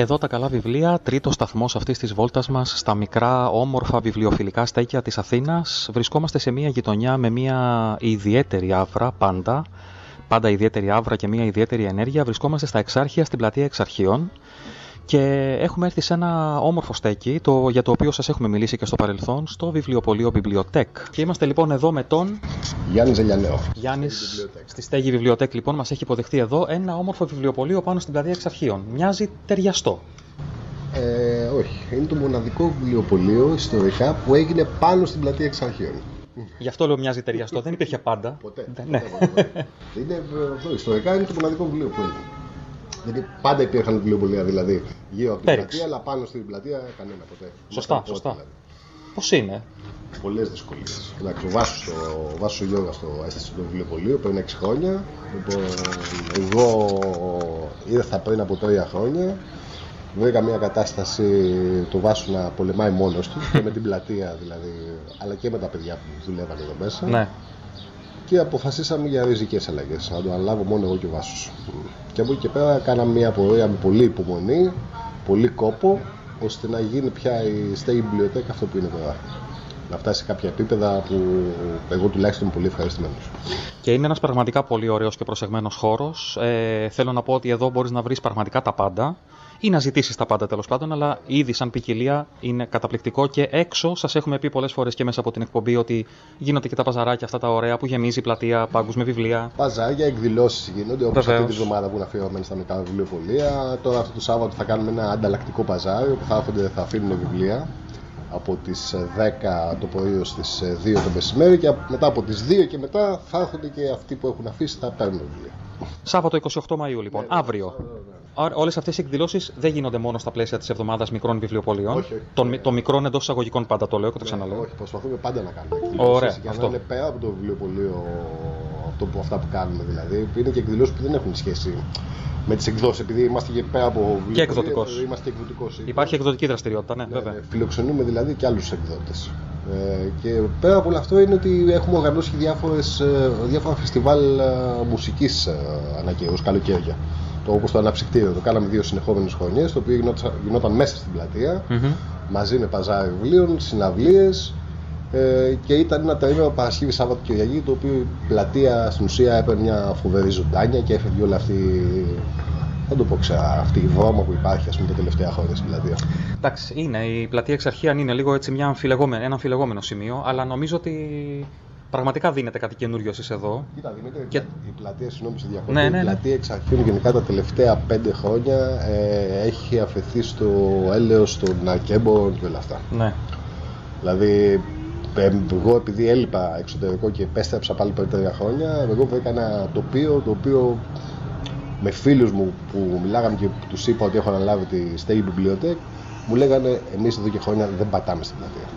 Εδώ τα καλά βιβλία, τρίτος σταθμός αυτής της βόλτας μας στα μικρά όμορφα βιβλιοφιλικά στέκια της Αθήνας. Βρισκόμαστε σε μια γειτονιά με μια ιδιαίτερη άβρα πάντα. Πάντα ιδιαίτερη άβρα και μια ιδιαίτερη ενέργεια. Βρισκόμαστε στα Εξάρχεια, στην πλατεία Εξαρχείων. Και έχουμε έρθει σε ένα όμορφο στέκι, το, για το οποίο σας έχουμε μιλήσει και στο παρελθόν, στο βιβλιοπωλείο Βιβλιοτέκ. Και είμαστε λοιπόν εδώ με τον Γιάννη Ζελιανέο. Γιάννης στη στέγη Βιβλιοτέκ λοιπόν μας έχει υποδεχτεί εδώ ένα όμορφο βιβλιοπωλείο πάνω στην πλατεία Εξαρχείων. Μοιάζει ταιριαστό. Ε, όχι, είναι το μοναδικό βιβλιοπωλείο ιστορικά που έγινε πάνω στην πλατεία Εξαρχείων. Γι' αυτό λέω μοιάζει ταιριαστό. Δεν υπήρχε πάντα. Ποτέ. Ναι. [LAUGHS] είναι ε, αυτό, ιστορικά είναι το μοναδικό βιβλίο που έγινε. Γιατί πάντα υπήρχαν βιβλιοπωλεία δηλαδή γύρω από την Πέριξ. πλατεία, αλλά πάνω στην πλατεία κανένα ποτέ. Σωστά, Μέχρι σωστά. τότε, Πώς είναι; Πολλές δυσκολίες. Εντάξει, ο Βάσος στο ο Βάσος ο Γιώργας το έστειλε στο βιβλιοπωλείο πριν 6 χρόνια. Λοιπόν, εγώ ήρθα πριν από 3 χρόνια. Βρήκα μια κατάσταση το Βάσο να πολεμάει μόνος του και με την πλατεία δηλαδή, αλλά και με τα παιδιά που δουλεύαν εδώ μέσα. Ναι. Και αποφασίσαμε για ριζικές αλλαγές, να το αναλάβω μόνο εγώ και ο Βάσος. Και από εκεί και πέρα κάναμε μια πορεία με πολύ υπομονή, πολύ κόπο, ώστε να γίνει πια η στέγη βιβλιοτέκα αυτό που είναι τώρα. Να φτάσει σε κάποια επίπεδα που εγώ τουλάχιστον είμαι πολύ ευχαριστημένος. Και είναι ένας πραγματικά πολύ ωραίος και προσεγμένος χώρος. Ε, θέλω να πω ότι εδώ μπορείς να βρεις πραγματικά τα πάντα ή να ζητήσεις τα πάντα τέλος πάντων, αλλά ήδη σαν ποικιλία είναι καταπληκτικό και έξω σας έχουμε πει πολλές φορές και μέσα από την εκπομπή ότι γίνονται και τα παζαράκια αυτά τα ωραία που γεμίζει η πλατεία, πάγκους με βιβλία. Παζάρια, εκδηλώσεις γίνονται όπως αυτή Βεβαίως. τη βδομάδα που είναι αφιερωμένη στα μικρά βιβλιοπωλεία. Τώρα αυτό το Σάββατο θα κάνουμε ένα ανταλλακτικό παζάριο που θα, έρχονται, θα αφήνουν βιβλία από τις 10 το πρωί ω τις 2 το μεσημέρι και μετά από τις 2 και μετά θα έρχονται και αυτοί που έχουν αφήσει θα παίρνουν βιβλία. Σάββατο 28 Μαΐου λοιπόν, αύριο. Άρα, Όλες αυτές οι εκδηλώσεις δεν γίνονται μόνο στα πλαίσια της εβδομάδας μικρών βιβλιοπωλείων. Όχι, όχι. Των, των μικρών εντός εισαγωγικών πάντα το λέω και το ξαναλέω. Όχι, προσπαθούμε πάντα να κάνουμε εκδηλώσεις Ωραία, για αυτό. να είναι πέρα από το βιβλιοπωλείο αυτό που, αυτά που κάνουμε δηλαδή. Είναι και εκδηλώσεις που δεν έχουν σχέση με τις εκδόσεις, επειδή είμαστε και πέρα από βιβλιοπωλεία, εκδοτικός. Είμαστε και εκδοτικός. Υπάρχει εκδοτική δραστηριότητα, ναι, Ναι, βέβαια. ναι, φιλοξενούμε δηλαδή και άλλους εκδότες. Ε, και πέρα από όλο αυτό είναι ότι έχουμε οργανώσει και διάφορες, ε, διάφορα φεστιβάλ ε, μουσικής ε, ανά καιρούς, καλοκαίρια. Το, όπως το αναψυκτήριο, το κάναμε δύο συνεχόμενες χρονιές, το οποίο γινόταν, γινόταν μέσα στην πλατεία, Μμμ. μαζί με παζάρι βιβλίων, συναυλίες ε, και ήταν ένα τρίμερο Παρασκευή Σάββατο Κυριακή, το οποίο η πλατεία στην ουσία έπαιρνε μια φοβερή ζωντάνια και έφευγε όλη αυτή, δεν το πω ξέρα, αυτή η βρώμα που υπάρχει ας πούμε, τα τελευταία χρόνια στην πλατεία. Εντάξει, είναι. Η πλατεία εξ αρχείαν είναι λίγο έτσι μια αμφιλεγόμενη, ένα αμφιλεγόμενο σημείο, αλλά νομίζω ότι πραγματικά δίνεται κάτι καινούριο εσείς εδώ. Κοίτα, Δημήτρη, Και- η πλατεία, συγγνώμη σε διακόπτω, Ναι, ναι, η ναι. πλατεία εξ αρχείων γενικά τα τελευταία πέντε χρόνια ε, έχει αφαιθεί στο έλεος των ακέμπορων και όλα αυτά. Ναι. Δηλαδή, ε, εγώ επειδή έλειπα εξωτερικό και επέστρεψα πάλι πριν τρία χρόνια, εγώ βρήκα ένα τοπίο το οποίο με φίλους μου που μιλάγαμε και τους είπα ότι έχω αναλάβει τη State Bibliothèque μου λέγανε εμείς εδώ και χρόνια δεν πατάμε στην πλατεία.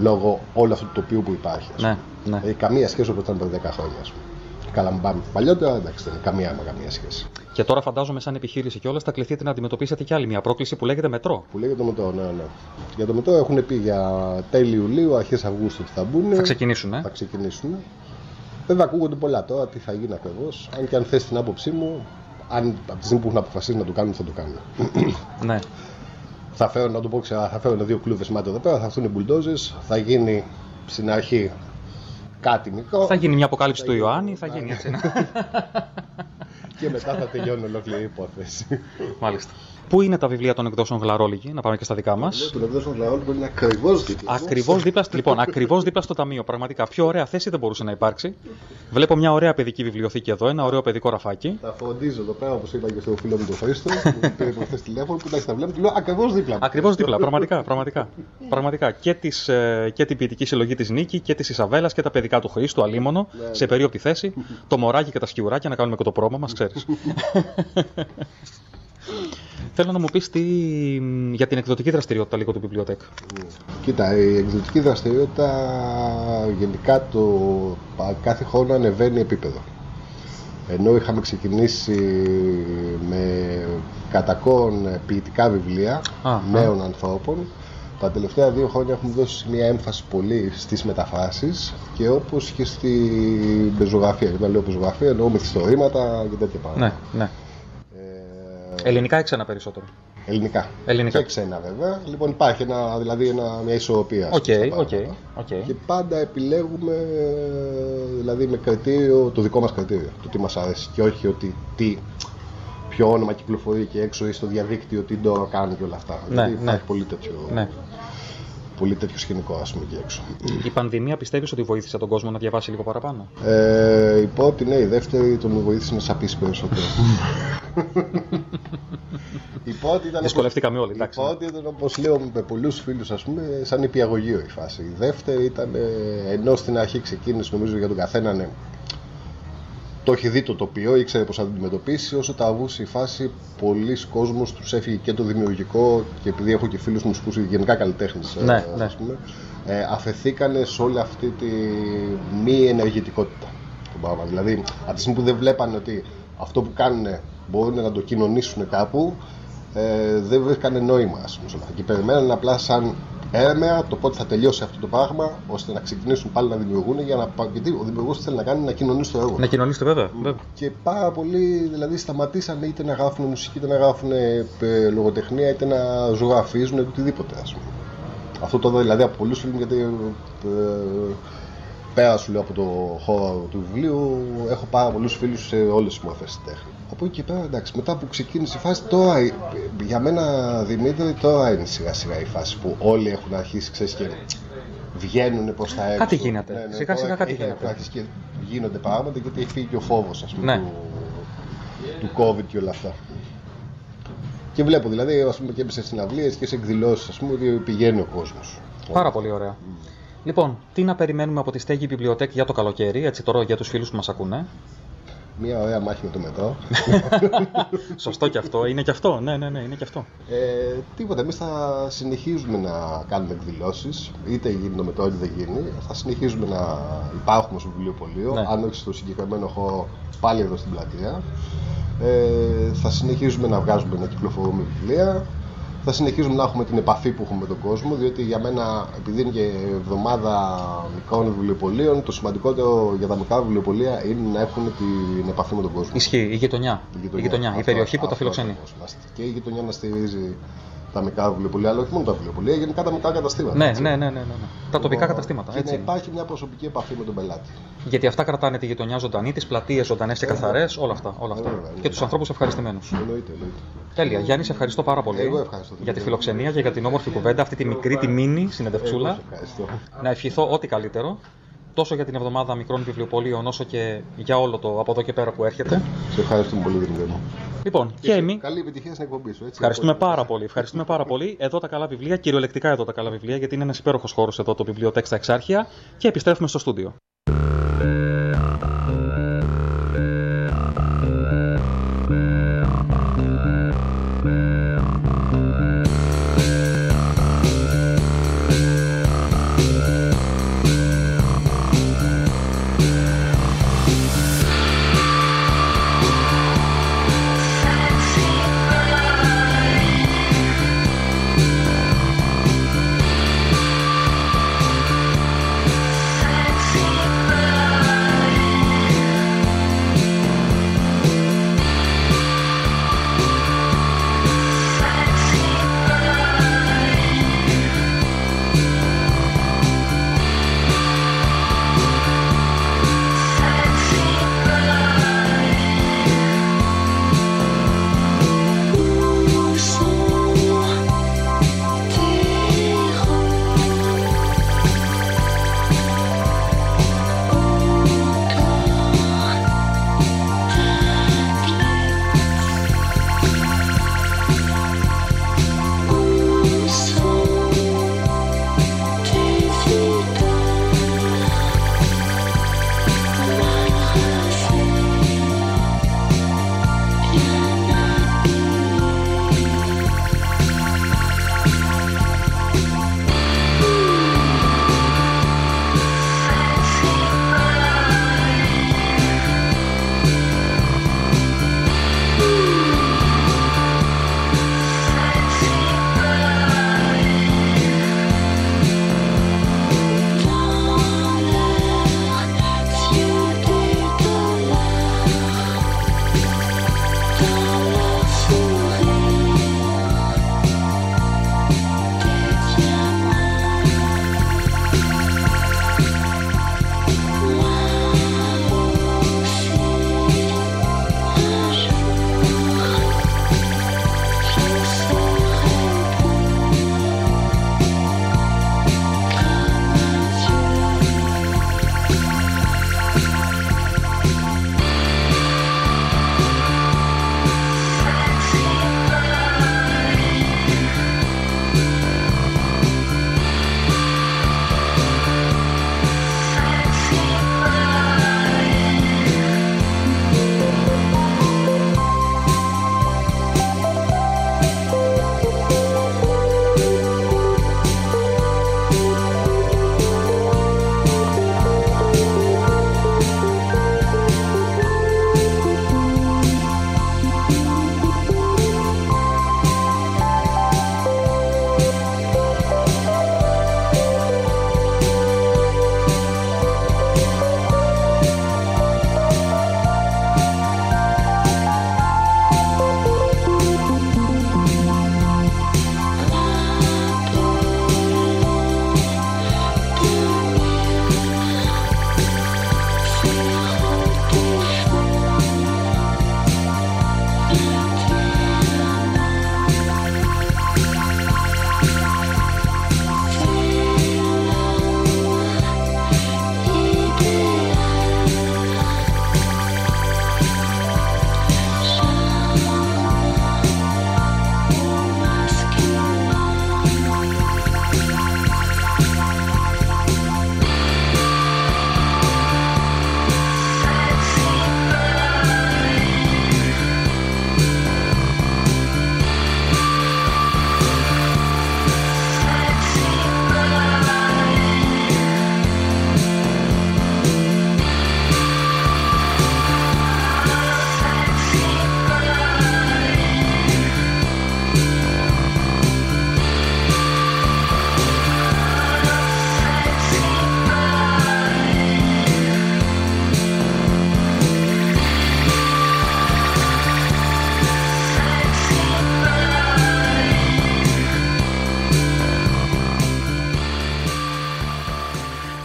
Λόγω όλου αυτού του τοπίου που υπάρχει. ας Ναι, ναι. Έχει καμία σχέση όπως ήταν πριν 10 χρόνια. Ας πούμε. Καλά, μην πάμε παλιότερα, εντάξει, δεν έχει καμία μα καμία σχέση. Και τώρα φαντάζομαι σαν επιχείρηση κιόλας θα κληθείτε να αντιμετωπίσετε κι άλλη μια πρόκληση που λέγεται μετρό. Που λέγεται το μετρό, ναι, ναι. Για το μετρό έχουν πει για τέλη Ιουλίου, αρχές Αυγούστου ότι θα μπουν. Θα ξεκινήσουν, ε. Θα ξεκινήσουν. Βέβαια ακούγονται πολλά τώρα, τι θα γίνει ακριβώς. Αν και αν θες την άποψή μου, αν από τη στιγμή που έχουν αποφασίσει να το κάνουν, θα το κάνουν. Ναι. θα φέρουν, να το πω ξέρα, θα φέρουν δύο κλούβες μάτια εδώ πέρα, θα έρθουν οι μπουλντόζες, θα γίνει στην αρχή κάτι μικρό. Θα γίνει μια αποκάλυψη του Ιωάννη, θα γίνει έτσι. ναι. και μετά θα τελειώνει ολόκληρη η υπόθεση. Μάλιστα. Πού είναι τα βιβλία των εκδόσεων Γλαρόλογη, να πάμε και στα δικά μας. Το εκδόσεων Γλαρόλογη είναι ακριβώς δίπλα. Ακριβώς δίπλα, στο- λοιπόν, ακριβώς δίπλα στο ταμείο. Πραγματικά πιο ωραία θέση δεν μπορούσε να υπάρξει. Βλέπω μια ωραία παιδική βιβλιοθήκη εδώ, ένα ωραίο παιδικό ραφάκι. Θα φροντίζω εδώ πέρα, όπως είπα και στο φίλο μου τον Χρήστο, που μου πήρε προχθές τηλέφωνο, που εντάξει, τα βλέπω, του λέω ακριβώς δίπλα. Ακριβώς δίπλα, πραγματικά. πραγματικά. πραγματικά. Και, τις, ε, και την ποιητική συλλογή της Νίκη και της Ισαβέλας και τα παιδικά του Χρήστου, αλίμονο, Ναι, σε περίοπτη θέση. το μωράκι και τα σκιουράκια να κάνουμε και το πρόμα μας, ξέρεις. [LAUGHS] Θέλω να μου πεις τι... για την εκδοτική δραστηριότητα λίγο του βιβλιοτέκ. Κοίτα, η εκδοτική δραστηριότητα γενικά το κάθε χρόνο ανεβαίνει επίπεδο. Ενώ είχαμε ξεκινήσει με κατά κόρον ποιητικά βιβλία Α, νέων ανθρώπων, τα τελευταία δύο χρόνια έχουμε δώσει μια έμφαση πολύ στις μεταφράσεις και όπως και στην πεζογραφία. Και όταν λέω πεζογραφία εννοώ μυθιστορήματα και τέτοια πράγματα. Ναι, ναι. Ελληνικά ή ξένα περισσότερο; Ελληνικά. Ελληνικά. Και ξένα βέβαια. Λοιπόν υπάρχει ένα, δηλαδή ένα, μια ισορροπία. Οκ, στα οκ, πράγματα. οκ. Και πάντα επιλέγουμε δηλαδή με κριτήριο, το δικό μας κριτήριο, το τι μας αρέσει και όχι ότι τι, ποιο όνομα κυκλοφορεί και έξω ή στο διαδίκτυο, τι τώρα κάνει και όλα αυτά. Ναι, δηλαδή ναι. υπάρχει πολύ τέτοιο, Ναι. πολύ τέτοιο σκηνικό ας πούμε εκεί έξω. Η πανδημία πιστεύεις ότι βοήθησε τον κόσμο να διαβάσει λίγο παραπάνω; Ε, η πρώτη, ναι, η δεύτερη τον βοήθησε να σαπίσει περισσότερο. [LAUGHS] η πρώτη ήταν. Δυσκολευτήκαμε όλοι, Η εντάξει. πρώτη ήταν όπως λέω με πολλούς φίλους, ας πούμε, σαν υπηαγωγείο η φάση. Η δεύτερη ήταν ε, ενώ στην αρχή ξεκίνησε νομίζω για τον καθένα ναι, το έχει δει το τοπίο, ήξερε πώ θα το αντιμετωπίσει. Όσο τα βούσε η φάση, πολλοί κόσμος τους έφυγε και το δημιουργικό και επειδή έχω και φίλους μουσικούς γενικά καλλιτέχνες, Ναι, ναι. πούμε, ε, αφαιθήκανε σε όλη αυτή τη μη ενεργητικότητα του πράγμα. Δηλαδή, από τη στιγμή που δεν βλέπανε ότι αυτό που κάνουν μπορούν να το κοινωνήσουν κάπου, ε, δεν βρίσκανε νόημα, ας πούμε, σε όλα αυτά. Και περιμέναν απλά σαν έρμεα το πότε θα τελειώσει αυτό το πράγμα, ώστε να ξεκινήσουν πάλι να δημιουργούν για να. πα- Γιατί ο δημιουργός θέλει να κάνει να κοινωνήσει το έργο. Να κοινωνήσετε βέβαια. βέβαια. Και πάρα πολλοί δηλαδή σταματήσαν είτε να γράφουν μουσική, είτε να γράφουν ε, ε, λογοτεχνία, είτε να ζωγραφίζουν, είτε οτιδήποτε ας πούμε. Αυτό το δω δηλαδή από πολλούς φίλους γιατί ε, πέρα σου λέω από το χώρο του βιβλίου έχω πάρα πολλούς φίλους σε όλες τις μορφές της τέχνη. Από εκεί και πέρα εντάξει, μετά που ξεκίνησε η φάση τώρα, ε, για μένα Δημήτρη τώρα είναι σιγά σιγά η φάση που όλοι έχουν αρχίσει ξέρεις και βγαίνουν προς τα έξω. Κάτι γίνεται. Σιγά σιγά τώρα κάτι έχει γίνεται. αρχίσει και γίνονται πράγματα γιατί έχει φύγει και ο φόβος ας πούμε Ναι. του, του COVID και όλα αυτά. Και βλέπω δηλαδή, ας πούμε, και σε συναυλίες και σε εκδηλώσεις, ας πούμε, ότι πηγαίνει ο κόσμος. Πάρα πολύ ωραία. Λοιπόν, τι να περιμένουμε από τη στέγη βιβλιοτέκη για το καλοκαίρι, έτσι τώρα για τους φίλους που μας ακούνε; Μια ωραία μάχη με το μετρό. [LAUGHS] Σωστό και αυτό, είναι και αυτό, ναι, ναι, ναι, είναι και αυτό. Ε, τίποτα, εμείς θα συνεχίζουμε να κάνουμε εκδηλώσεις, είτε γίνει το μετρό είτε δεν γίνει. Θα συνεχίζουμε να υπάρχουμε στο βιβλιοπωλείο, Ναι. αν όχι στο συγκεκριμένο χώρο, πάλι εδώ στην πλατεία. Ε, θα συνεχίζουμε να βγάζουμε, να κυκλοφορούμε βιβλία. Θα συνεχίζουμε να έχουμε την επαφή που έχουμε με τον κόσμο, διότι για μένα, επειδή είναι και εβδομάδα μικρών βιβλιοπωλείων, το σημαντικότερο για τα μικρά βιβλιοπωλεία είναι να έχουν την επαφή με τον κόσμο. Ισχύει, η γειτονιά. Η, γειτονιά, η Αυτό- περιοχή που τα αυτό φιλοξενεί. ακριβώς. Να στε- Και η γειτονιά να στηρίζει τα μικρά βιβλιοπωλεία, αλλά όχι μόνο τα βιβλιοπωλεία, γενικά τα μικρά καταστήματα. Ναι, έτσι. ναι, ναι, ναι, ναι, ναι. Τα τοπικά Λοιπόν, καταστήματα, και έτσι. να είναι. υπάρχει μια προσωπική επαφή με τον πελάτη. Γιατί αυτά κρατάνε τη γειτονιά ζωντανή, τις πλατείες ζωντανές και καθαρές, όλα αυτά. Όλα αυτά. βέβαια, ναι. Και τους ανθρώπους ευχαριστημένους. Εννοείται, εννοείται. Τέλεια. Γιάννη, σε ευχαριστώ πάρα πολύ Εγώ ευχαριστώ. για τη φιλοξενία και για την όμορφη κουβέντα, αυτή τη μικρή, τη μίνι Εγώ συνεντευξούλα. σε ευχαριστώ. Να ευχηθώ ό,τι καλύτερο. Τόσο για την εβδομάδα μικρών βιβλιοπολίων, όσο και για όλο το από εδώ και πέρα που έρχεται. Σε ευχαριστούμε πολύ, Δημήτρη μου. Λοιπόν, και εμεί. Καλή επιτυχία στην εκπομπή σου. Έτσι, Ευχαριστούμε Από- πάρα πολύ. Ευχαριστούμε πάρα πολύ. Εδώ τα καλά βιβλία, κυριολεκτικά εδώ τα καλά βιβλία, γιατί είναι ένας υπέροχος χώρος εδώ το βιβλιοτέξ στα Εξάρχεια. Και επιστρέφουμε στο στούντιο.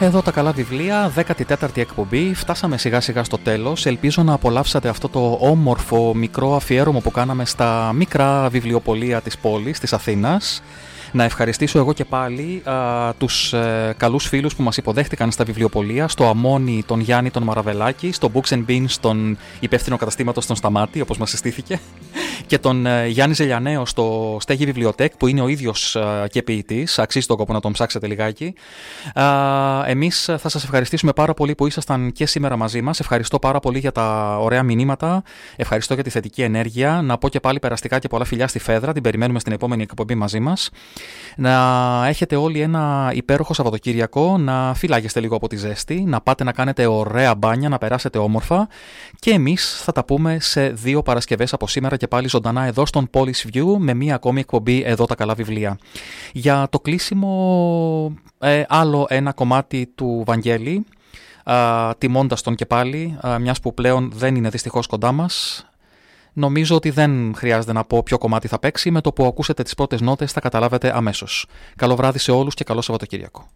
Εδώ τα καλά βιβλία, 14η εκπομπή. Φτάσαμε σιγά σιγά στο τέλος. Ελπίζω να απολαύσατε αυτό το όμορφο μικρό αφιέρωμα που κάναμε στα μικρά βιβλιοπολία της πόλης, της Αθήνας. Να ευχαριστήσω εγώ και πάλι α, τους ε, καλούς φίλους που μας υποδέχτηκαν στα βιβλιοπολία, στο Αμόνι τον Γιάννη τον Μαραβελάκη, στο Books and Beans τον υπεύθυνο καταστήματος τον Σταμάτη, όπως μας συστήθηκε, και τον ε, Γιάννη Ζελιανέο στο Στέγη Βιβλιοτέκ, που είναι ο ίδιος ε, και ποιητής, αξίζει τον κόπο να τον ψάξετε λιγάκι. Α, εμείς θα σας ευχαριστήσουμε πάρα πολύ που ήσασταν και σήμερα μαζί μας. Ευχαριστώ πάρα πολύ για τα ωραία μηνύματα, ευχαριστώ για τη θετική ενέργεια. Να πω και πάλι περαστικά και πολλά φιλιά στη Φέδρα, την περιμένουμε στην επόμενη εκπομπή μαζί μας. Να έχετε όλοι ένα υπέροχο Σαββατοκύριακο, να φυλάγεστε λίγο από τη ζέστη, να πάτε να κάνετε ωραία μπάνια, να περάσετε όμορφα και εμείς θα τα πούμε σε δύο Παρασκευές από σήμερα και πάλι ζωντανά εδώ στον Polish View με μία ακόμη εκπομπή εδώ τα καλά βιβλία. Για το κλείσιμο ε, άλλο ένα κομμάτι του Βαγγέλη, α, τιμώντας τον και πάλι, α, μιας που πλέον δεν είναι δυστυχώς κοντά μας, Νομίζω ότι δεν χρειάζεται να πω ποιο κομμάτι θα παίξει. Με το που ακούσετε τις πρώτες νότες θα καταλάβετε αμέσως. Καλό βράδυ σε όλους και καλό Σαββατοκύριακο.